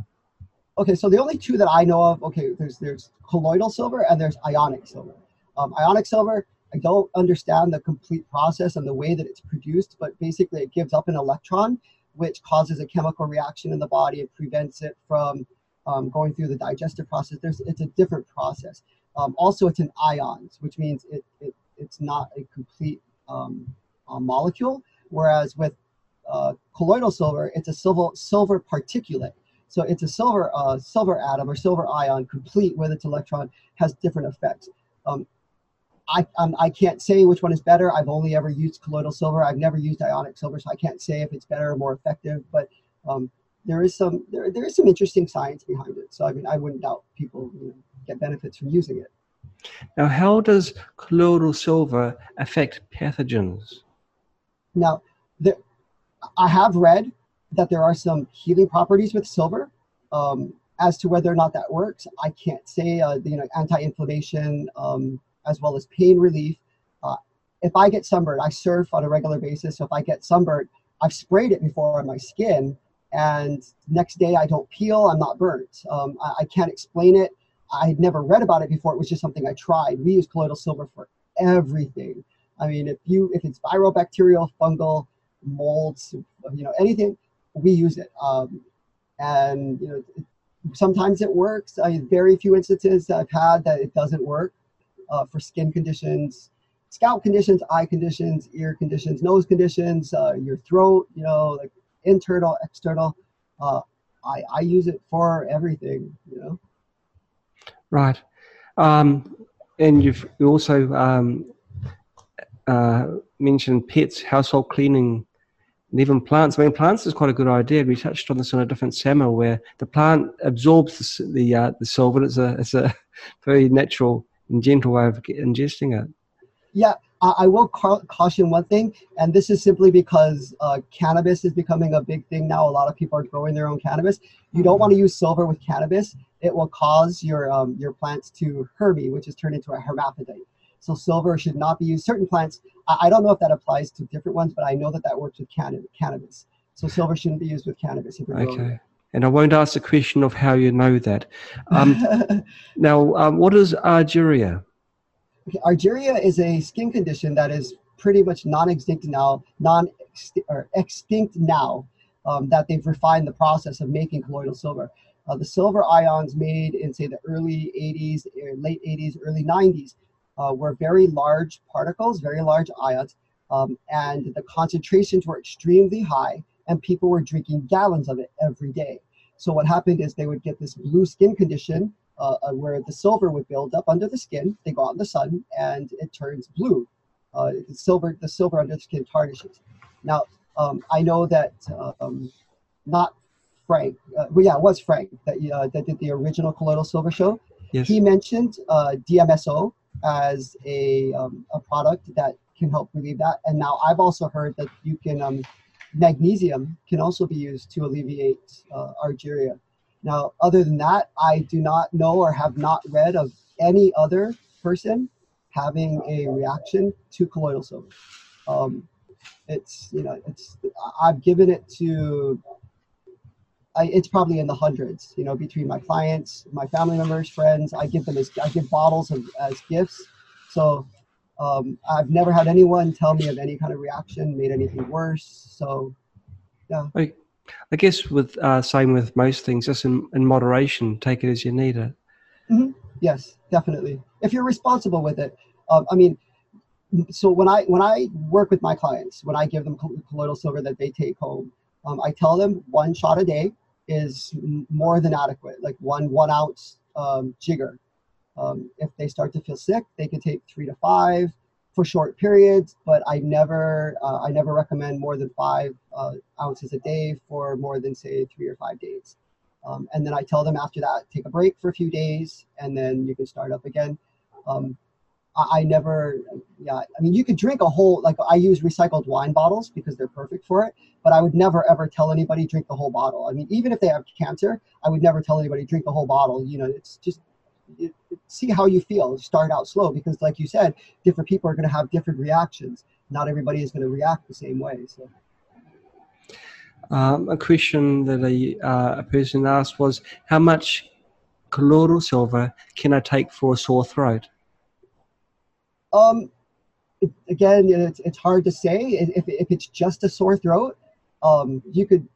okay, so the only two that I know of, okay, there's there's colloidal silver and there's ionic silver. Um, ionic silver, I don't understand the complete process and the way that it's produced, but basically it gives up an electron, which causes a chemical reaction in the body. It prevents it from um, going through the digestive process. There's it's a different process. Um, also, it's an ions, which means it, it it's not a complete um, uh, molecule. Whereas with uh, colloidal silver, it's a silver silver particulate. So it's a silver uh, silver atom or silver ion, complete with its electron, has different effects. Um, I um, I can't say which one is better. I've only ever used colloidal silver. I've never used ionic silver, so I can't say if it's better or more effective. But um, there is some there, there is some interesting science behind it. So I mean, I wouldn't doubt people you know, get benefits from using it. Now, how does colloidal silver affect pathogens? Now, there, I have read that there are some healing properties with silver. Um, as to whether or not that works, I can't say. Uh, you know, anti-inflammation um, as well as pain relief. Uh, if I get sunburned, I surf on a regular basis. So if I get sunburned, I've sprayed it before on my skin, and next day I don't peel. I'm not burnt. Um, I, I can't explain it. I had never read about it before. It was just something I tried. We use colloidal silver for everything. I mean, if you if it's viral, bacterial, fungal, molds, you know, anything, we use it. Um, and you know, sometimes it works. I very few instances I've had that it doesn't work uh, for skin conditions, scalp conditions, eye conditions, ear conditions, nose conditions, uh, your throat. You know, like internal, external. Uh, I I use it for everything. You know. Right. Um, and you've you also um, uh, mentioned pets, household cleaning, and even plants. I mean, plants is quite a good idea. We touched on this on a different seminar where the plant absorbs the the, uh, the solvent. It's a it's a very natural gentle way of ingesting it. Yeah, I will caution one thing, and this is simply because uh, cannabis is becoming a big thing now. A lot of people are growing their own cannabis. You don't want to use silver with cannabis. It will cause your um, your plants to hermy, which is turned into a hermaphrodite. So silver should not be used. Certain plants, I, I don't know if that applies to different ones, but I know that that works with canna- cannabis. So silver shouldn't be used with cannabis. okay. And I won't ask the question of how you know that. Um, now, um, what is argyria? Argyria is a skin condition that is pretty much non-extinct now, non or extinct now. Um, that they've refined the process of making colloidal silver. Uh, the silver ions made in say the early 80s, er, late 80s, early 90s uh, were very large particles, very large ions, um, and the concentrations were extremely high, and people were drinking gallons of it every day. So what happened is they would get this blue skin condition uh, uh, where the silver would build up under the skin. They go out in the sun and it turns blue. Uh, the silver, the silver under the skin tarnishes. Now, um, I know that um, not Frank, uh, well, yeah, it was Frank that uh, that did the original colloidal silver show. Yes. He mentioned uh, DMSO as a um, a product that can help relieve that, and now I've also heard that you can um, magnesium can also be used to alleviate uh, argyria. Now, other than that, I do not know or have not read of any other person having a reaction to colloidal silver. Um, it's you know it's I've given it to I, it's probably in the hundreds you know between my clients my family members friends I give them as I give bottles of, as gifts so um, I've never had anyone tell me of any kind of reaction made anything worse so yeah I, I guess with uh, same with most things just in, in moderation take it as you need it mm-hmm. yes definitely if you're responsible with it um, I mean so when I when I work with my clients, when I give them colloidal silver that they take home, um, I tell them one shot a day is more than adequate, like one one ounce um, jigger. Um, if they start to feel sick, they can take three to five for short periods, but I never uh, I never recommend more than five uh, ounces a day for more than say three or five days. Um, and then I tell them after that, take a break for a few days, and then you can start up again. Um, I, I never, yeah, I mean, you could drink a whole, like I use recycled wine bottles because they're perfect for it, but I would never ever tell anybody drink the whole bottle. I mean, even if they have cancer, I would never tell anybody drink the whole bottle. You know, it's just, it, see how you feel. Start out slow because, like you said, different people are going to have different reactions. Not everybody is going to react the same way. So. Um, a question that a, uh, a person asked was, how much colloidal silver can I take for a sore throat? Um, it, again, it's, it's hard to say. If, if it's just a sore throat, um, you could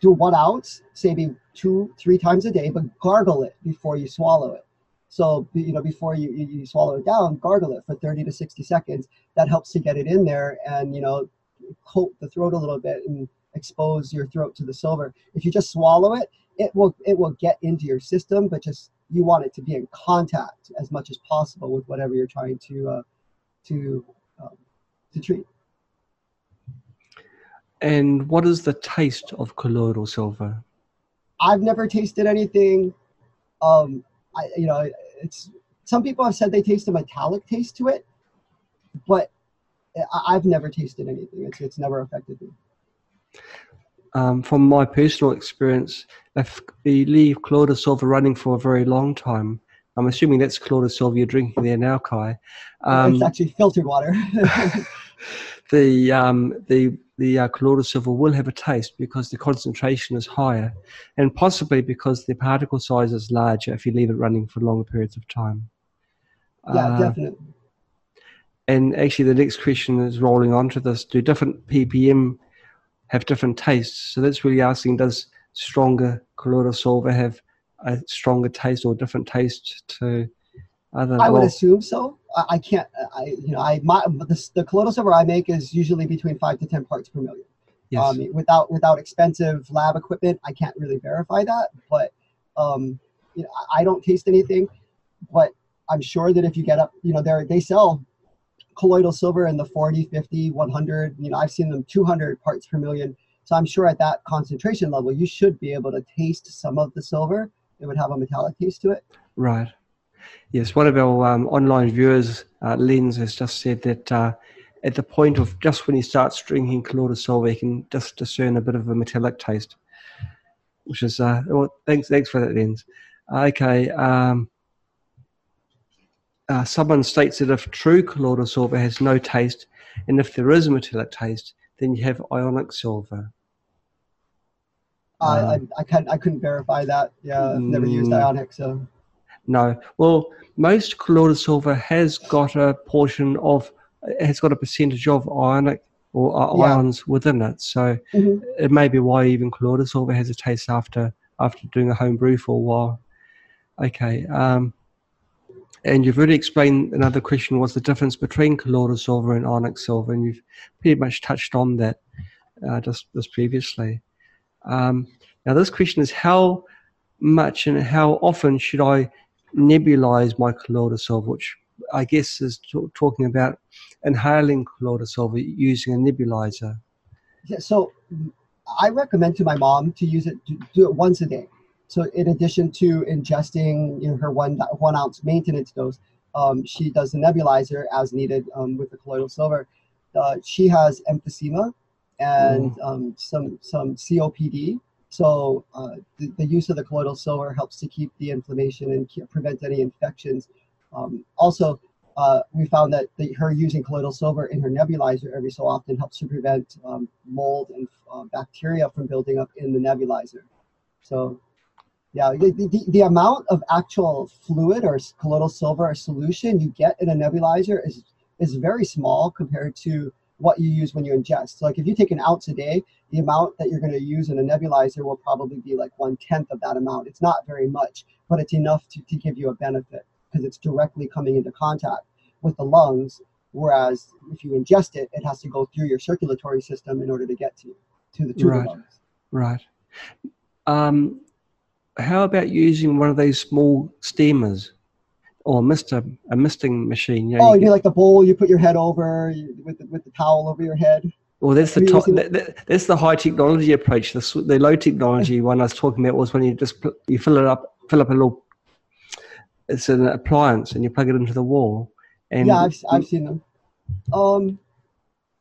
do one ounce, say maybe two, three times a day, but gargle it before you swallow it. So, you know, before you, you, you swallow it down, gargle it for 30 to 60 seconds. That helps to get it in there and, you know, coat the throat a little bit and expose your throat to the silver. If you just swallow it, it will it will get into your system, but just you want it to be in contact as much as possible with whatever you're trying to uh, to um, to treat. And what is the taste of colloidal silver? I've never tasted anything. Um, I, you know, it's some people have said they taste a metallic taste to it, but I, I've never tasted anything. It's it's never affected me. Um, from my personal experience, if you leave colloidal silver running for a very long time, I'm assuming that's colloidal silver you're drinking there now, Kai. Um, it's actually filtered water. the um, the the uh, colloidal silver will have a taste because the concentration is higher, and possibly because the particle size is larger if you leave it running for longer periods of time. Yeah, uh, definitely. And actually, the next question is rolling onto this: Do different ppm have different tastes? So that's really asking: Does stronger colloidal silver have a stronger taste or different taste to other? I would assume so. I, can't. I you know I my the, the colloidal silver I make is usually between five to ten parts per million. Yes. Um, without without expensive lab equipment, I can't really verify that. But um, you know, I, I don't taste anything. But I'm sure that if you get up, you know, they they sell colloidal silver in the 40, 50, 100. You know, I've seen them 200 parts per million. So I'm sure at that concentration level, you should be able to taste some of the silver. It would have a metallic taste to it. Right. Yes, one of our um, online viewers, uh, Lens, has just said that uh, at the point of just when he starts drinking silver, he can just discern a bit of a metallic taste, which is uh, well, thanks, thanks for that, Lens. Okay. Um, uh, someone states that if true colloidal silver has no taste, and if there is a metallic taste, then you have ionic silver. I, um, I, I, can't, I couldn't verify that. Yeah, I've never used mm. ionic, so. No. Well, most colloidal silver has got a portion of, has got a percentage of ionic or uh, yeah. ions within it. So mm-hmm. it may be why even colloidal silver has a taste after after doing a home brew for a while. Okay. Um, and you've already explained another question was the difference between colloidal silver and ionic silver, and you've pretty much touched on that uh, just, just previously. Um, now, this question is how much and how often should I nebulize my colloidal silver, which I guess is t- talking about inhaling colloidal silver using a nebulizer. Yeah, so I recommend to my mom to use it, to do it once a day. So in addition to ingesting you know, her one one ounce maintenance dose, um, she does the nebulizer as needed um, with the colloidal silver. Uh, she has emphysema and mm. um, some some COPD. So uh, the, the, use of the colloidal silver helps to keep the inflammation and prevent any infections. Um, also, uh, we found that the, her using colloidal silver in her nebulizer every so often helps to prevent um, mold and uh, bacteria from building up in the nebulizer. So yeah, the, the, the amount of actual fluid or colloidal silver or solution you get in a nebulizer is is very small compared to what you use when you ingest. So like if you take an ounce a day, the amount that you're going to use in a nebulizer will probably be like one tenth of that amount. It's not very much, but it's enough to, to give you a benefit because it's directly coming into contact with the lungs. Whereas if you ingest it, it has to go through your circulatory system in order to get to to the, to right. the lungs. Right. Um, how about using one of these small steamers or a mister a misting machine? You oh, you, you mean like the bowl you put your head over with the, with the towel over your head? Well, that's the top, that, that, that's the high technology approach. The, the low technology one I was talking about was when you just you fill it up, fill up a little. It's an appliance, and you plug it into the wall. And yeah, I've I've seen them. Um,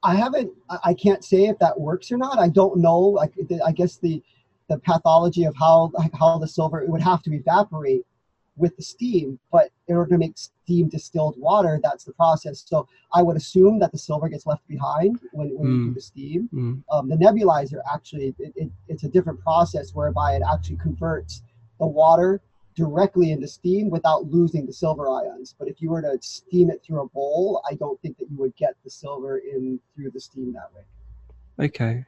I haven't. I can't say if that works or not. I don't know. Like, I guess the the pathology of how how the silver it would have to evaporate with the steam but in order to make steam distilled water that's the process so i would assume that the silver gets left behind when, when mm. you do the steam mm. um, the nebulizer actually it, it, it's a different process whereby it actually converts the water directly into steam without losing the silver ions but if you were to steam it through a bowl i don't think that you would get the silver in through the steam that way okay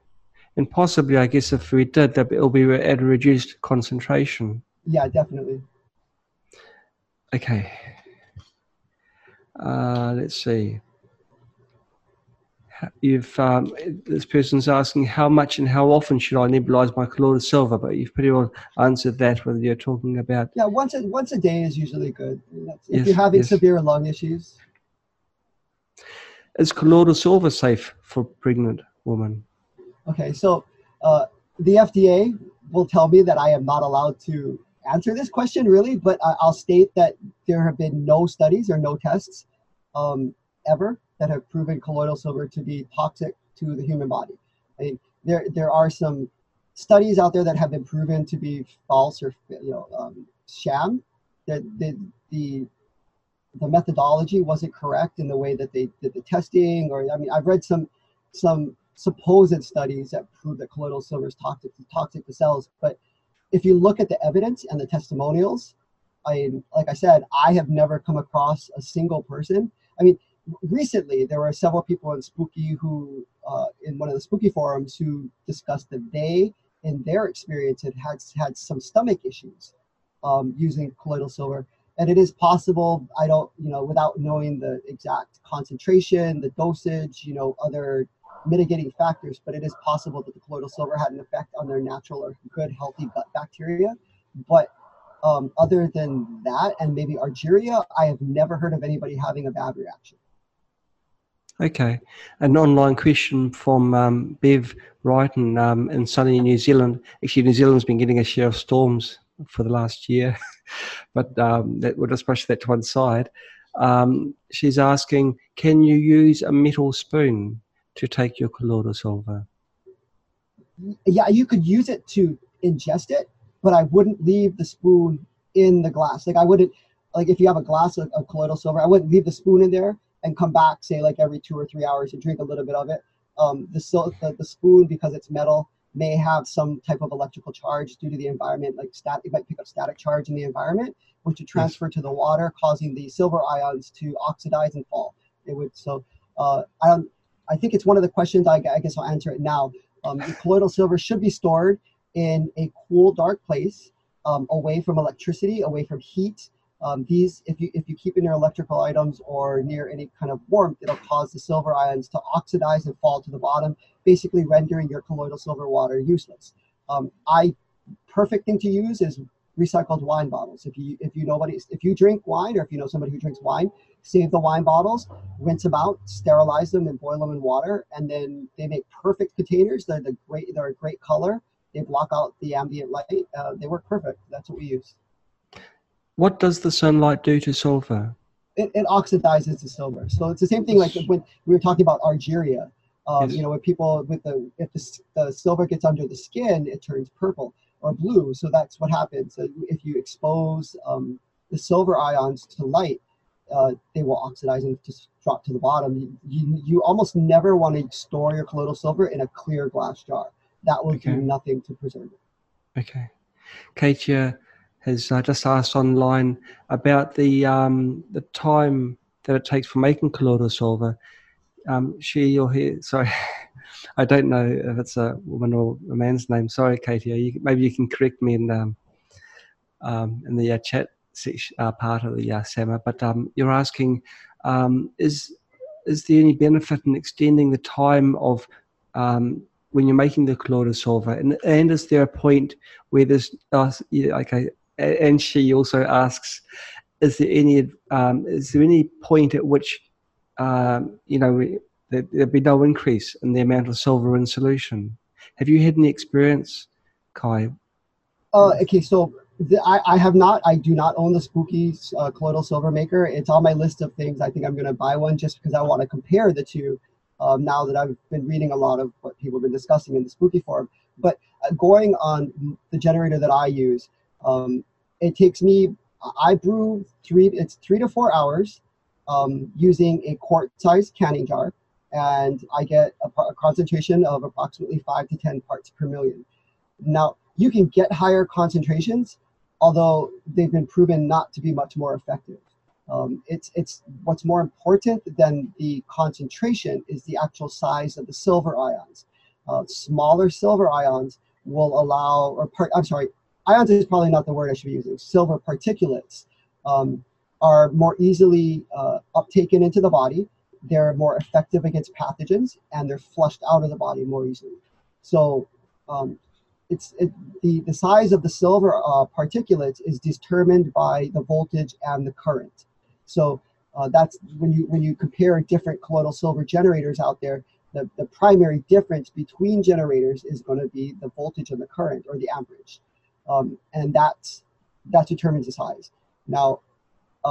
and possibly, I guess, if we did, that it'll be at a reduced concentration. Yeah, definitely. Okay. Uh, let's see. You've um, this person's asking how much and how often should I nebulize my colloidal silver, but you've pretty well answered that. Whether you're talking about yeah, once a, once a day is usually good. If yes, you're having yes. severe lung issues. Is colloidal silver safe for pregnant women? Okay, so uh, the FDA will tell me that I am not allowed to answer this question really, but I'll state that there have been no studies or no tests um, ever that have proven colloidal silver to be toxic to the human body. I mean, there there are some studies out there that have been proven to be false or you know um, sham. That the, the the methodology wasn't correct in the way that they did the testing, or I mean, I've read some some supposed studies that prove that colloidal silver is toxic toxic to cells, but if you look at the evidence and the testimonials, I like I said, I have never come across a single person. I mean, recently there were several people in Spooky who, uh, in one of the Spooky forums, who discussed that they, in their experience, had had, had some stomach issues um, using colloidal silver. And it is possible, I don't, you know, without knowing the exact concentration, the dosage, you know, other mitigating factors, but it is possible that the colloidal silver had an effect on their natural or good, healthy gut bacteria. But um, other than that, and maybe Argyria, I have never heard of anybody having a bad reaction. Okay. An online question from um, Bev Wrighton um, in sunny New Zealand. Actually, New Zealand's been getting a share of storms for the last year, but um, that, we'll just push that to one side. Um, she's asking, can you use a metal spoon to take your colloidal silver? Yeah, you could use it to ingest it, but I wouldn't leave the spoon in the glass. Like I wouldn't, like if you have a glass of, of colloidal silver, I wouldn't leave the spoon in there and come back, say like every two or three hours and drink a little bit of it. Um, the, the, the spoon, because it's metal, may have some type of electrical charge due to the environment, like stat, it might pick up static charge in the environment, which would transfer to the water, causing the silver ions to oxidize and fall. It would so uh, I don't I think it's one of the questions. I, I guess I'll answer it now. Um, colloidal silver should be stored in a cool, dark place, um, away from electricity, away from heat. Um, these, if you if you keep in your electrical items or near any kind of warmth, it'll cause the silver ions to oxidize and fall to the bottom, basically rendering your colloidal silver water useless. Um, I perfect thing to use is recycled wine bottles. If you if you nobody if you drink wine or if you know somebody who drinks wine, save the wine bottles, rinse them out, sterilize them, and boil them in water, and then they make perfect containers. They're the great they're a great color. They block out the ambient light. Uh, they work perfect. That's what we use. What does the sunlight do to silver? It, it oxidizes the silver. So it's the same thing like when we were talking about Argyria. Um, yes. You know, when people with the if the, the silver gets under the skin, it turns purple or blue. So that's what happens. If you expose um, the silver ions to light, uh, they will oxidize and just drop to the bottom. You, you, you, almost never want to store your colloidal silver in a clear glass jar. That will okay. do nothing to preserve it. Okay. Katia has uh, just asked online about the um, the time that it takes for making colloidal silver. Um, she or he, sorry, I don't know if it's a woman or a man's name. Sorry, Katie. You, maybe you can correct me in um, um, in the uh, chat section, uh, part of the uh, SAMA. But um, you're asking, um, is is there any benefit in extending the time of um, when you're making the colloidal silver? And, and is there a point where there's uh, yeah, okay? And she also asks, is there any is there any point at which you know there'd be no increase in the amount of silver in solution. Have you had any experience, Kai? Uh, okay, so the, I, I have not. I do not own the Spooky uh, colloidal silver maker. It's on my list of things. I think I'm going to buy one just because I want to compare the two. Um, now that I've been reading a lot of what people have been discussing in the Spooky forum, but uh, going on the generator that I use, um, it takes me. I brew three. It's three to four hours um, using a quart-sized canning jar and I get a, a, concentration of approximately 5 to 10 parts per million. Now, you can get higher concentrations, although they've been proven not to be much more effective. Um, it's, it's what's more important than the concentration is the actual size of the silver ions. Uh, smaller silver ions will allow, or part, I'm sorry, ions is probably not the word I should be using. Silver particulates um, are more easily uh, uptaken into the body they're more effective against pathogens and they're flushed out of the body more easily. So um, it's it, the the size of the silver uh, particulates is determined by the voltage and the current. So Uh, that's when you when you compare different colloidal silver generators out there. The, the primary difference between generators is going to be the voltage and the current or the amperage, um, and that's that determines the size. Now,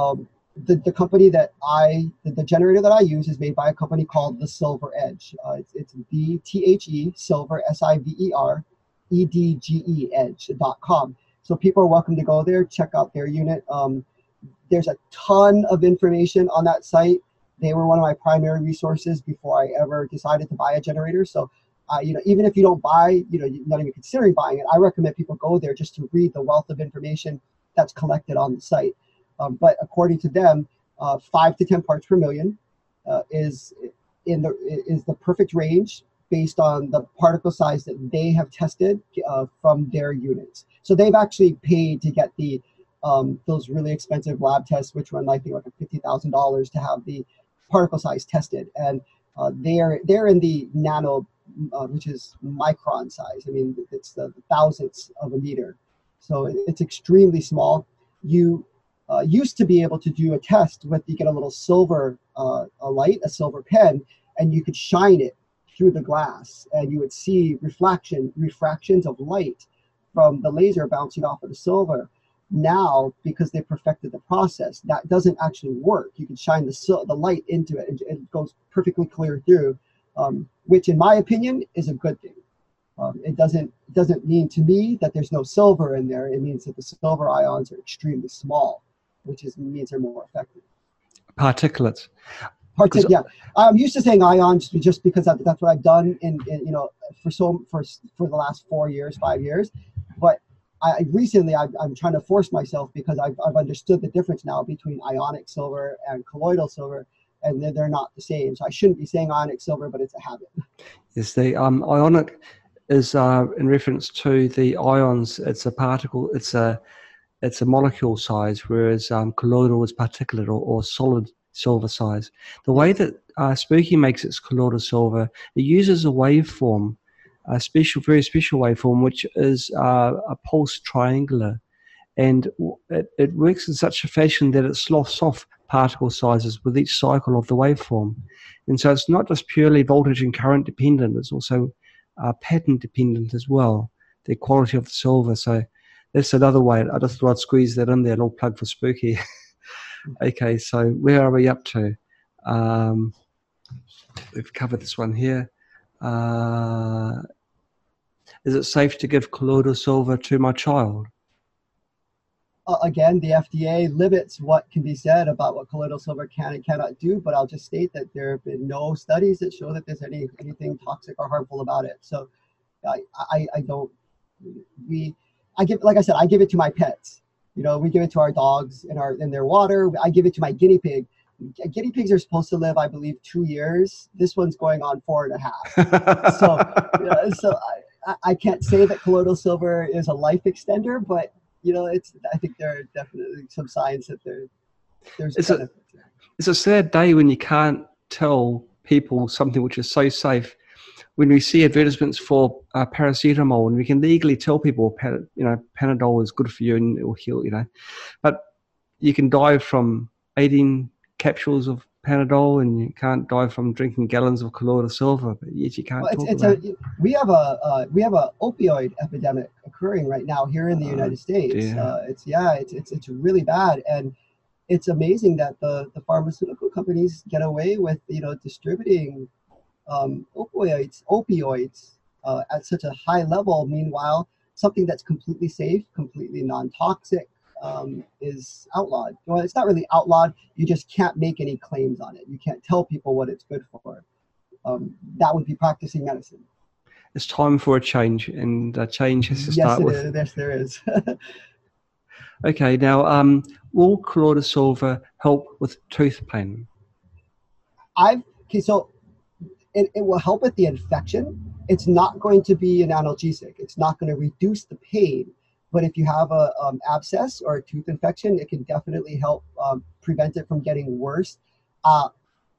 um, the, the company that I, the, the, generator that I use is made by a company called the Silver Edge. Uh, it's, it's B T H E, Silver, S I V E R, E D G E Edge.com. So people are welcome to go there, check out their unit. Um, there's a ton of information on that site. They were one of my primary resources before I ever decided to buy a generator. So, uh, you know, even if you don't buy, you know, you're not even considering buying it, I recommend people go there just to read the wealth of information that's collected on the site. Um, but according to them, uh, five to 10 parts per million uh, is in the is the perfect range based on the particle size that they have tested uh, from their units. So they've actually paid to get the um, those really expensive lab tests, which run I think like fifty thousand dollars to have the particle size tested, and uh, they're they're in the nano, uh, which is micron size. I mean, it's the thousandths of a meter, so it's extremely small. You uh, used to be able to do a test with you get a little silver uh, a light, a silver pen, and you could shine it through the glass, and you would see reflection refractions of light from the laser bouncing off of the silver. Now, because they perfected the process, that doesn't actually work. You can shine the sil- the light into it, and it goes perfectly clear through, um, which, in my opinion, is a good thing. Um, it doesn't doesn't mean to me that there's no silver in there. It means that the silver ions are extremely small which is means they're more effective. Particulates. Partic- yeah, I'm used to saying ions just because that, that's what I've done in, in, you know for so for for the last four years, five years. But I recently I, am trying to force myself because I've, I've understood the difference now between ionic silver and colloidal silver, and they're, they're not the same. So I shouldn't be saying ionic silver, but it's a habit. Yes, the um, ionic is uh, in reference to the ions. It's a particle. It's a it's a molecule size, whereas um, colloidal is particulate or, or, solid silver size. The way that uh, Spooky makes its colloidal silver, it uses a waveform, a special, very special waveform, which is uh, a pulse triangular, and it, it works in such a fashion that it sloughs off particle sizes with each cycle of the waveform, and so it's not just purely voltage and current dependent; it's also uh, pattern dependent as well. The quality of the silver, so that's another way. I just thought I'd squeeze that in there, a little plug for Spooky. okay, so where are we up to? Um, we've covered this one here. Uh, is it safe to give colloidal silver to my child? Uh, again, the FDA limits what can be said about what colloidal silver can and cannot do, but I'll just state that there have been no studies that show that there's any anything toxic or harmful about it. So I, I, I don't, we, I give, like I said, I give it to my pets. You know, we give it to our dogs in our in their water. I give it to my guinea pig. Guinea pigs are supposed to live, I believe, two years. This one's going on four and a half. so, yeah, so I, I can't say that colloidal silver is a life extender, but you know, it's. I think there are definitely some signs that there, there's. It's a, it's a sad day when you can't tell people something which is so safe when we see advertisements for uh, paracetamol, and we can legally tell people, you know, Panadol is good for you and it will heal, you know, but you can die from 18 capsules of Panadol, and you can't die from drinking gallons of colloidal silver, but yet you can't. Well, it's, it's a, we have a uh, we have a opioid epidemic occurring right now here in the uh, United States. Uh, it's yeah, it's, it's it's really bad, and it's amazing that the the pharmaceutical companies get away with you know distributing um, opioids, opioids uh, at such a high level. Meanwhile, something that's completely safe, completely non-toxic, um, is outlawed. Well, it's not really outlawed. You just can't make any claims on it. You can't tell people what it's good for. Um, that would be practicing medicine. It's time for a change, and a change has to start yes, with. Is. Yes, there is. okay, now um, will colloidal silver help with tooth pain? I've okay, so it, it will help with the infection. It's not going to be an analgesic. It's not going to reduce the pain. But if you have a um, abscess or a tooth infection, it can definitely help um, prevent it from getting worse. Uh,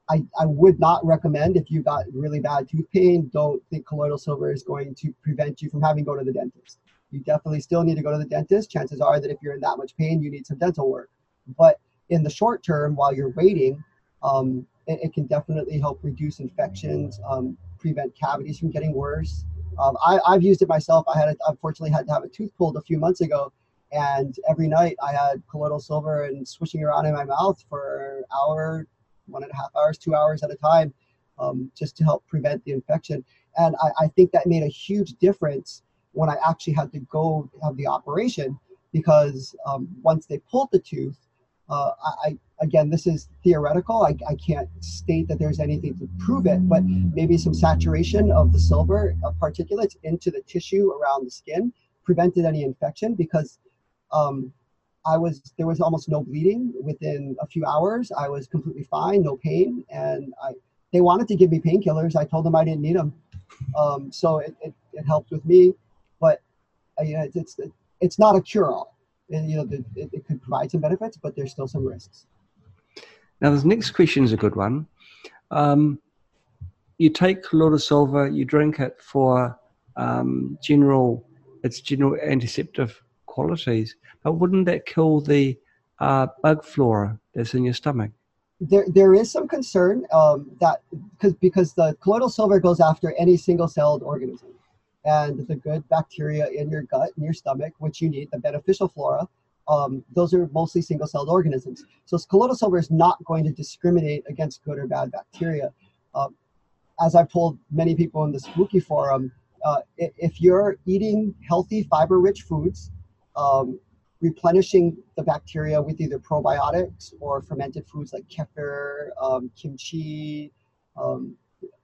I, I would not recommend if you got really bad tooth pain, don't think colloidal silver is going to prevent you from having to go to the dentist. You definitely still need to go to the dentist. Chances are that if you're in that much pain, you need some dental work. But in the short term while you're waiting, um, it, it, can definitely help reduce infections, um, prevent cavities from getting worse. Um, I, I've used it myself. I had, a, unfortunately, had to have a tooth pulled a few months ago, and every night I had colloidal silver and swishing around in my mouth for an hour, one and a half hours, two hours at a time, um, just to help prevent the infection. And I, I think that made a huge difference when I actually had to go have the operation because um, once they pulled the tooth, uh, I, again, this is theoretical. I, I can't state that there's anything to prove it, but maybe some saturation of the silver uh, particulates into the tissue around the skin prevented any infection because um, I was there was almost no bleeding within a few hours. I was completely fine, no pain, and I they wanted to give me painkillers. I told them I didn't need them, um, so it, it, it, helped with me. But uh, it's, it's it's not a cure all. And, you know, it, it could provide some benefits, but there's still some risks. Now, this next question is a good one. Um, you take colloidal silver, you drink it for um, general, its general antiseptic qualities, but wouldn't that kill the uh, bug flora that's in your stomach? There, there is some concern um, that because because the colloidal silver goes after any single-celled organism and the good bacteria in your gut and your stomach, which you need, the beneficial flora, um, those are mostly single-celled organisms. So colloidal is not going to discriminate against good or bad bacteria. Um, as I've told many people in the Spooky Forum, uh, if you're eating healthy, fiber-rich foods, um, replenishing the bacteria with either probiotics or fermented foods like kefir, um, kimchi, um,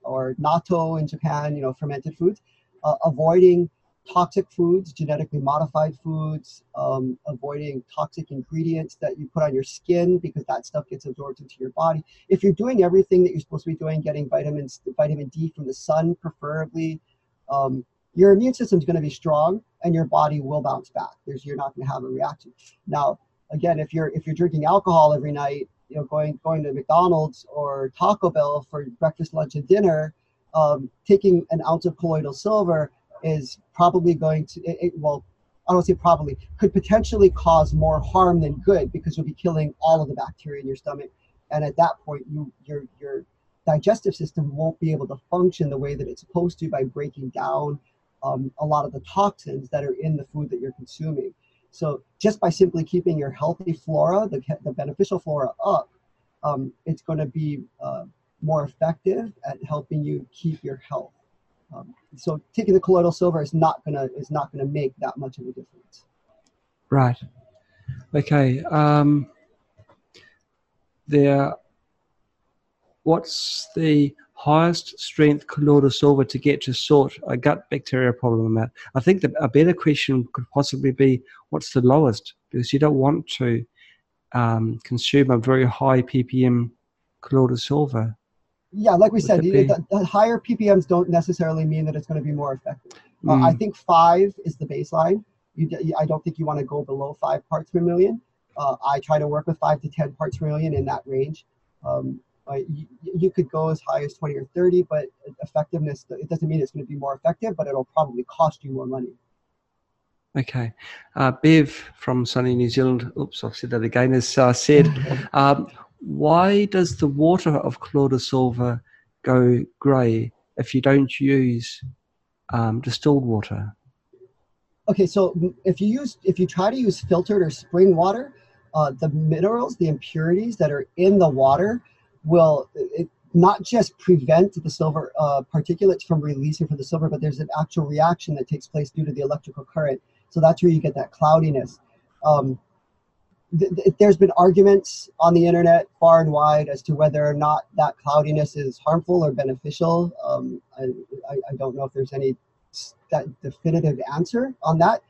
or natto in Japan, you know, fermented foods, uh, avoiding toxic foods, genetically modified foods, um, avoiding toxic ingredients that you put on your skin because that stuff gets absorbed into your body. If you're doing everything that you're supposed to be doing, getting vitamins, vitamin D from the sun, preferably, um, your immune system is going to be strong and your body will bounce back. There's you're not going to have a reaction. Now, again, if you're if you're drinking alcohol every night, you know, going going to McDonald's or Taco Bell for breakfast, lunch, and dinner um, taking an ounce of colloidal silver is probably going to, it, it, well, I don't say probably, could potentially cause more harm than good because you'll be killing all of the bacteria in your stomach. And at that point, you, your, your digestive system won't be able to function the way that it's supposed to by breaking down um, a lot of the toxins that are in the food that you're consuming. So just by simply keeping your healthy flora, the, the beneficial flora up, um, it's going to be uh, more effective at helping you keep your health. Um, so taking the colloidal silver is not gonna is not gonna make that much of a difference. Right. Okay. Um, there. What's the highest strength colloidal silver to get to sort a gut bacteria problem out? I think that a better question could possibly be what's the lowest because you don't want to um, consume a very high ppm colloidal silver yeah, like we said, the, the, higher ppms don't necessarily mean that it's going to be more effective. Mm. Uh, I mm. think five is the baseline. You, I don't think you want to go below five parts per million. Uh, I try to work with five to ten parts per million in that range. Um, you, you, could go as high as 20 or 30, but effectiveness, it doesn't mean it's going to be more effective, but it'll probably cost you more money. Okay. Uh, Bev from sunny New Zealand, oops, I've said that again, has uh, said, um, why does the water of colloidal silver go grey if you don't use um, distilled water? Okay, so if you use if you try to use filtered or spring water, uh, the minerals, the impurities that are in the water will it, not just prevent the silver uh, particulates from releasing from the silver, but there's an actual reaction that takes place due to the electrical current. So that's where you get that cloudiness. Um, there's been arguments on the internet far and wide as to whether or not that cloudiness is harmful or beneficial. Um, I, I, don't know if there's any that definitive answer on that.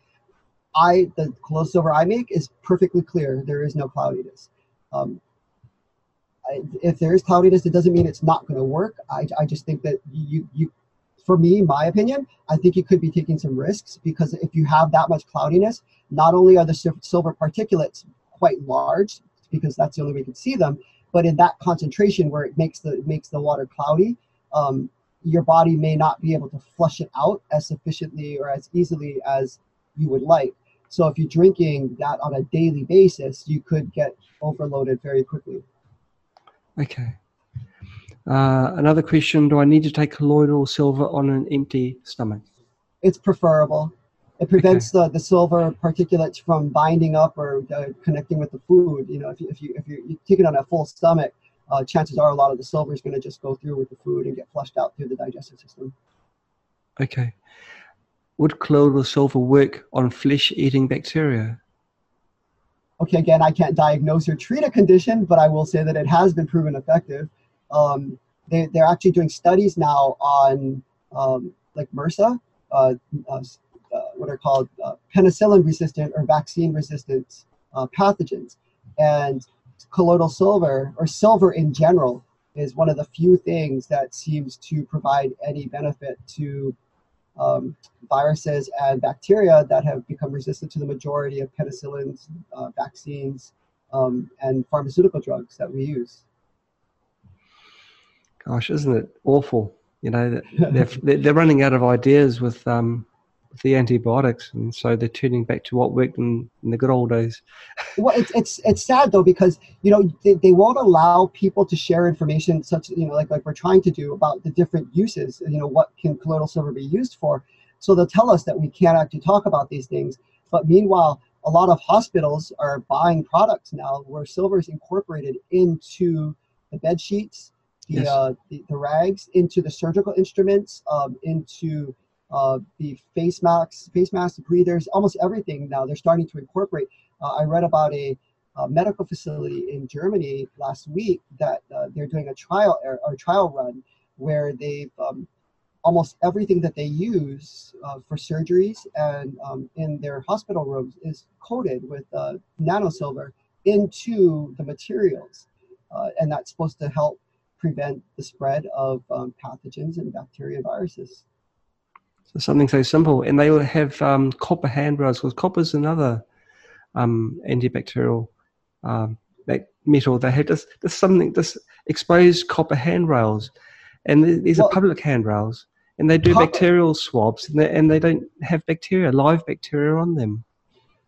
I the close silver I make is perfectly clear. There is no cloudiness. Um, I, if there is cloudiness, it doesn't mean it's not going to work. I, I just think that you you for me, my opinion, I think you could be taking some risks because if you have that much cloudiness, not only are the silver particulates quite large because that's the only way you can see them. But in that concentration where it makes the makes the water cloudy, um, your body may not be able to flush it out as sufficiently or as easily as you would like. So if you're drinking that on a daily basis, you could get overloaded very quickly. Okay. Uh, another question: Do I need to take colloidal silver on an empty stomach? It's preferable. It prevents okay. the, the silver particulates from binding up or uh, connecting with the food. You know, if you if you if you, you take it on a full stomach, uh, chances are a lot of the silver is going to just go through with the food and get flushed out through the digestive system. Okay. Would colloidal silver work on flesh-eating bacteria? Okay, again, I can't diagnose or treat a condition, but I will say that it has been proven effective. Um, they, they're actually doing studies now on um, like MRSA, uh, uh, uh, what are called uh, penicillin resistant or vaccine resistant uh, pathogens. And colloidal silver or silver in general is one of the few things that seems to provide any benefit to um, viruses and bacteria that have become resistant to the majority of penicillins, uh, vaccines, um, and pharmaceutical drugs that we use. Gosh, isn't it awful? You know, they're, they're running out of ideas with um, the antibiotics, and so they're turning back to what worked in, in the good old days. well, it's it's it's sad though because you know they, they won't allow people to share information such you know like like we're trying to do about the different uses. You know what can colloidal silver be used for? So they'll tell us that we can't actually talk about these things, but meanwhile. A lot of hospitals are buying products now where silver is incorporated into the bed sheets, the, yes. uh, the, the, rags, into the surgical instruments, um, into uh, the face masks, face masks, breathers, almost everything now they're starting to incorporate. Uh, I read about a, a, medical facility in Germany last week that uh, they're doing a trial or, or trial run where they've um, almost everything that they use uh, for surgeries and um, in their hospital rooms is coated with uh, nano silver into the materials, uh, and that's supposed to help prevent the spread of um, pathogens and bacteria viruses. So something so simple, and they will have um, copper handrails because copper is another um, antibacterial um, metal. They have this, this something this exposed copper handrails, and these are public handrails, and they do copper, bacterial swabs, and they, and they don't have bacteria, live bacteria on them.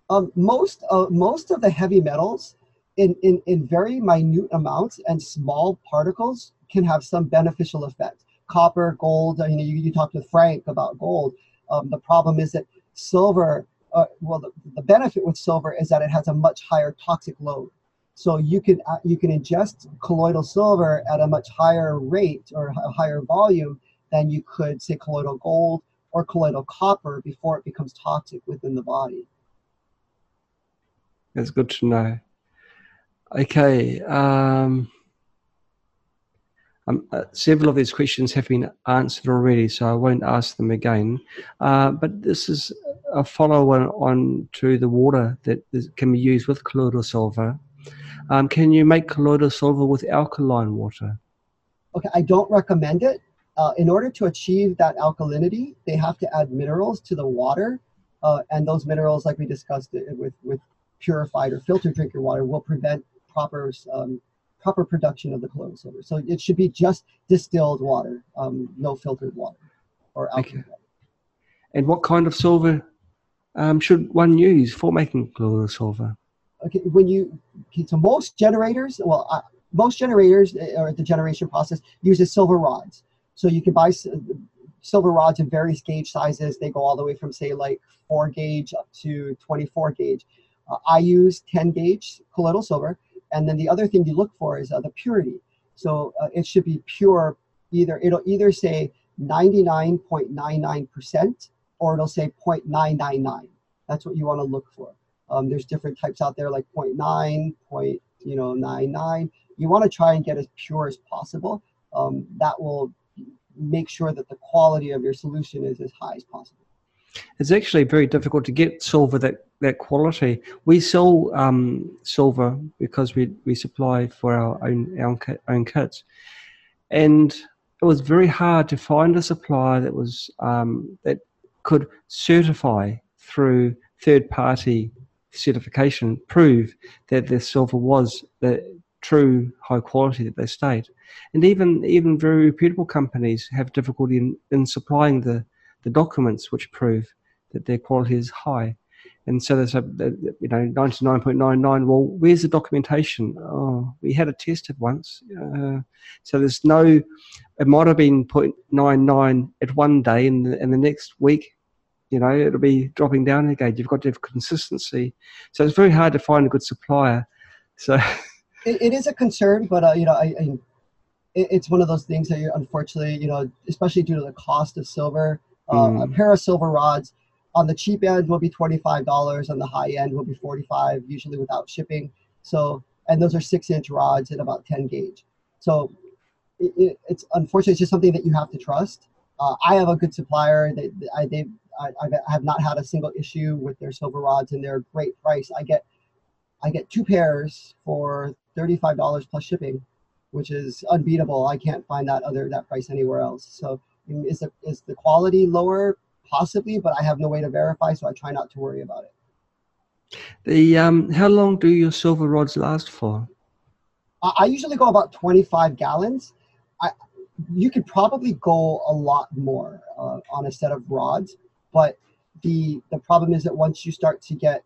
Um, most uh, most of the heavy metals, in, in in very minute amounts and small particles, can have some beneficial effect copper, gold. You know, you, you talked with Frank about gold. Um, the problem is that silver, uh, well, the, the benefit with silver is that it has a much higher toxic load. So you can uh, you can ingest colloidal silver at a much higher rate or a higher volume than you could say colloidal gold or colloidal copper before it becomes toxic within the body. That's good to know. Okay. Um, um, uh, several of these questions have been answered already, so I won't ask them again. Uh, but this is a follow-on on to the water that is, can be used with colloidal silver. Um, can you make colloidal silver with alkaline water? Okay, I don't recommend it. Uh, in order to achieve that alkalinity, they have to add minerals to the water, uh, and those minerals, like we discussed with with purified or filtered drinking water, will prevent proper um, proper production of the colloidal silver. So it should be just distilled water, um, no filtered water or alkaline okay. water. And what kind of silver um, should one use for making colloidal silver? Okay, when you okay, so most generators, well, uh, most generators uh, or the generation process uses silver rods. So you can buy silver rods in various gauge sizes. They go all the way from say like four gauge up to 24 gauge. Uh, I use 10 gauge colloidal silver and then the other thing you look for is uh, the purity. So uh, it should be pure. Either it'll either say 99.99% or it'll say 0.999. That's what you want to look for. Um, there's different types out there like 0.9, point, you know, 99. You want to try and get as pure as possible. Um, that will make sure that the quality of your solution is as high as possible. It's actually very difficult to get silver that, that quality. We sell um, silver because we, we supply for our own, our own kits. And it was very hard to find a supplier that was um, that could certify through third party certification prove that the silver was the true high quality that they state. And even even very reputable companies have difficulty in, in supplying the the documents which prove that their quality is high. And so there's a, you know, 99.99. Well, where's the documentation? Oh, we had it tested once. Uh, so there's no, it might have been 0.99 at one day and the, and the next week, you know, it'll be dropping down again. You've got to have consistency. So it's very hard to find a good supplier. So it, it is a concern, but, uh, you know, I, I it's one of those things that you unfortunately, you know, especially due to the cost of silver, uh, mm. a pair of silver rods. On the cheap end will be $25 on the high end will be 45 usually without shipping. So and those are six inch rods and about 10 gauge. So it, it, it's unfortunately it's just something that you have to trust. Uh, i have a good supplier. They, I, they I, I have not had a single issue with their silver rods and they're great price. I get i get two pairs for $35 plus shipping which is unbeatable. I can't find that other that price anywhere else. So is the, is the quality lower possibly, but I have no way to verify, so I try not to worry about it. The um, how long do your silver rods last for? I, I usually go about 25 gallons. I, you could probably go a lot more uh, on a set of rods, but the the problem is that once you start to get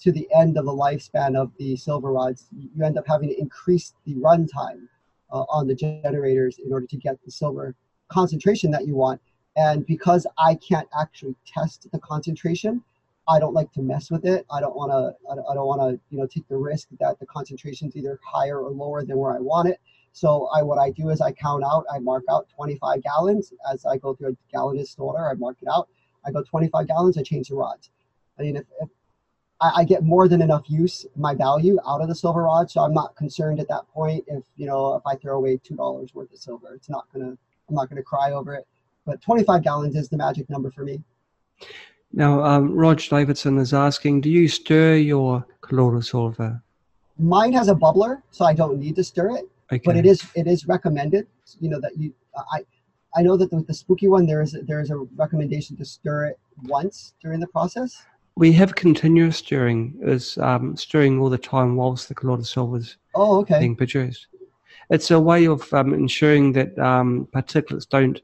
to the end of the lifespan of the silver rods, you end up having to increase the runtime uh, on the generators in order to get the silver concentration that you want. And because I can't actually test the concentration, I don't like to mess with it. I don't want to. I don't want to, you know, take the risk that the concentration is either higher or lower than where I want it. So I, what I do is I count out. I mark out 25 gallons as I go through a gallon installer. I mark it out. I go 25 gallons. I change the rods. I mean, if, if I, I, get more than enough use, my value out of the silver rod, so I'm not concerned at that point. If you know, if I throw away two dollars worth of silver, it's not gonna. I'm not gonna cry over it but 25 gallons is the magic number for me. Now, um, Rog Davidson is asking, do you stir your silver? Mine has a bubbler, so I don't need to stir it. Okay. But it is it is recommended, you know, that you I I know that with the spooky one there is there is a recommendation to stir it once during the process. We have continuous stirring, is um, stirring all the time whilst the silver is oh, okay. being produced. It's a way of um, ensuring that um, particulates don't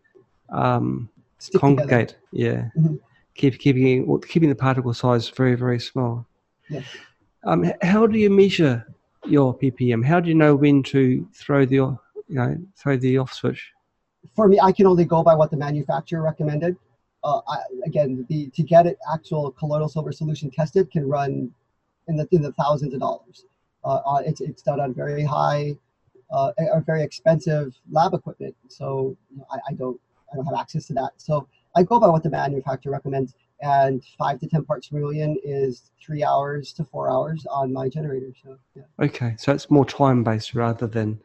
um, congregate. Together. Yeah, mm-hmm. keep keeping keeping the particle size very very small. Yes. Um, how do you measure your ppm? How do you know when to throw the you know throw the off switch? For me, I can only go by what the manufacturer recommended. Uh, I, again, the to get it actual colloidal silver solution tested can run in the in the thousands of dollars. Uh, uh, it's it's done on very high, uh, or very expensive lab equipment. So I, I don't I don't have access to that. So I go by what the manufacturer recommends, and five to ten parts per million is three hours to four hours on my generator. So yeah. Okay, so it's more time based rather than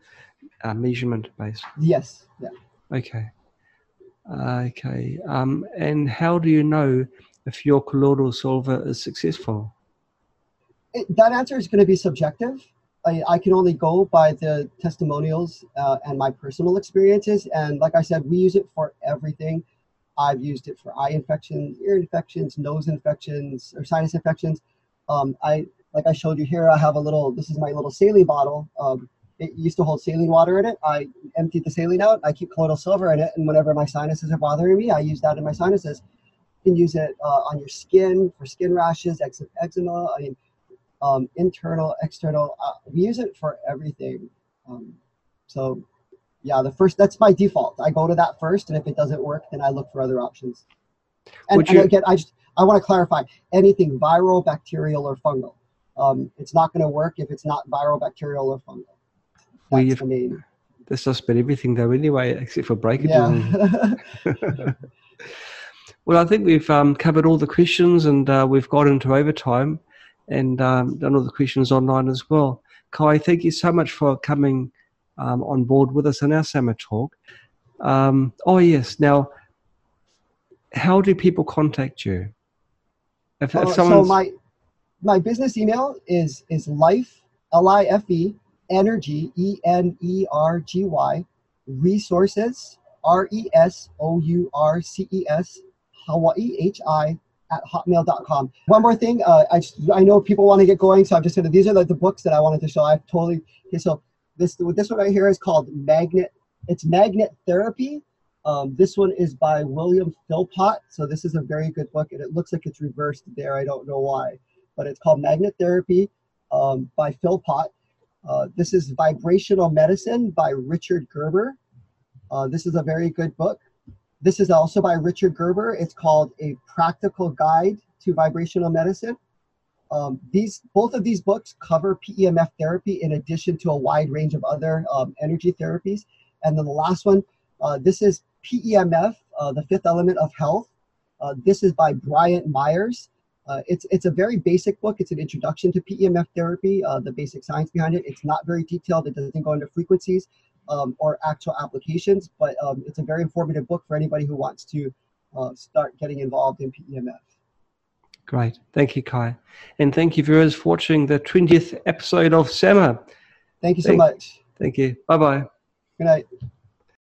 uh, measurement based. Yes. Yeah. Okay. Uh, okay. Um, and how do you know if your colloidal silver is successful? It, that answer is going to be subjective. I, I can only go by the testimonials uh, and my personal experiences. And like I said, we use it for everything. I've used it for eye infections, ear infections, nose infections, or sinus infections. Um, I like I showed you here. I have a little. This is my little saline bottle. Um, it used to hold saline water in it. I emptied the saline out. I keep colloidal silver in it, and whenever my sinuses are bothering me, I use that in my sinuses. You can use it uh, on your skin for skin rashes, eczema. I mean, um, internal, external. Uh, we use it for everything. Um, so yeah, the first, that's my default. I go to that first, and if it doesn't work, then I look for other options. And, you, and again, I just, I want to clarify anything viral, bacterial, or fungal. Um, it's not going to work if it's not viral, bacterial, or fungal. That's well, the main. This has been everything though, anyway, except for breakages. Yeah. well, I think we've um, covered all the questions, and uh, we've got into overtime and um, done all the questions online as well. Kai, thank you so much for coming um, on board with us in our summer talk. Um, oh yes, now, how do people contact you? If, if uh, so my my business email is is life l i f e energy e n e r g y resources r e s o u r c e s Hawaii H I at hotmail.com. One more thing, uh, I, just, I know people want to get going, so I'm just going to, these are like the books that I wanted to show. I've totally, okay, so this, this one right here is called Magnet, it's Magnet Therapy. Um, this one is by William Philpott. So this is a very good book and it looks like it's reversed there. I don't know why. but it's called Magnet Therapy um, by Philpott. Uh, this is Vibrational Medicine by Richard Gerber. Uh, this is a very good book. This is also by Richard Gerber. It's called A Practical Guide to Vibrational Medicine. Um, these both of these books cover PEMF therapy in addition to a wide range of other um, energy therapies. And then the last one, uh, this is PEMF, uh, the fifth element of health. Uh, this is by Bryant Meyers. Uh, it's it's a very basic book. It's an introduction to PEMF therapy, uh, the basic science behind it. It's not very detailed. It doesn't go into frequencies um, or actual applications, but um, it's a very informative book for anybody who wants to uh, start getting involved in PEMF. Great. Thank you, Kai. And thank you, viewers, for watching the 20th episode of SAMR. Thank you so thank, much. Thank you. Bye bye. Good night.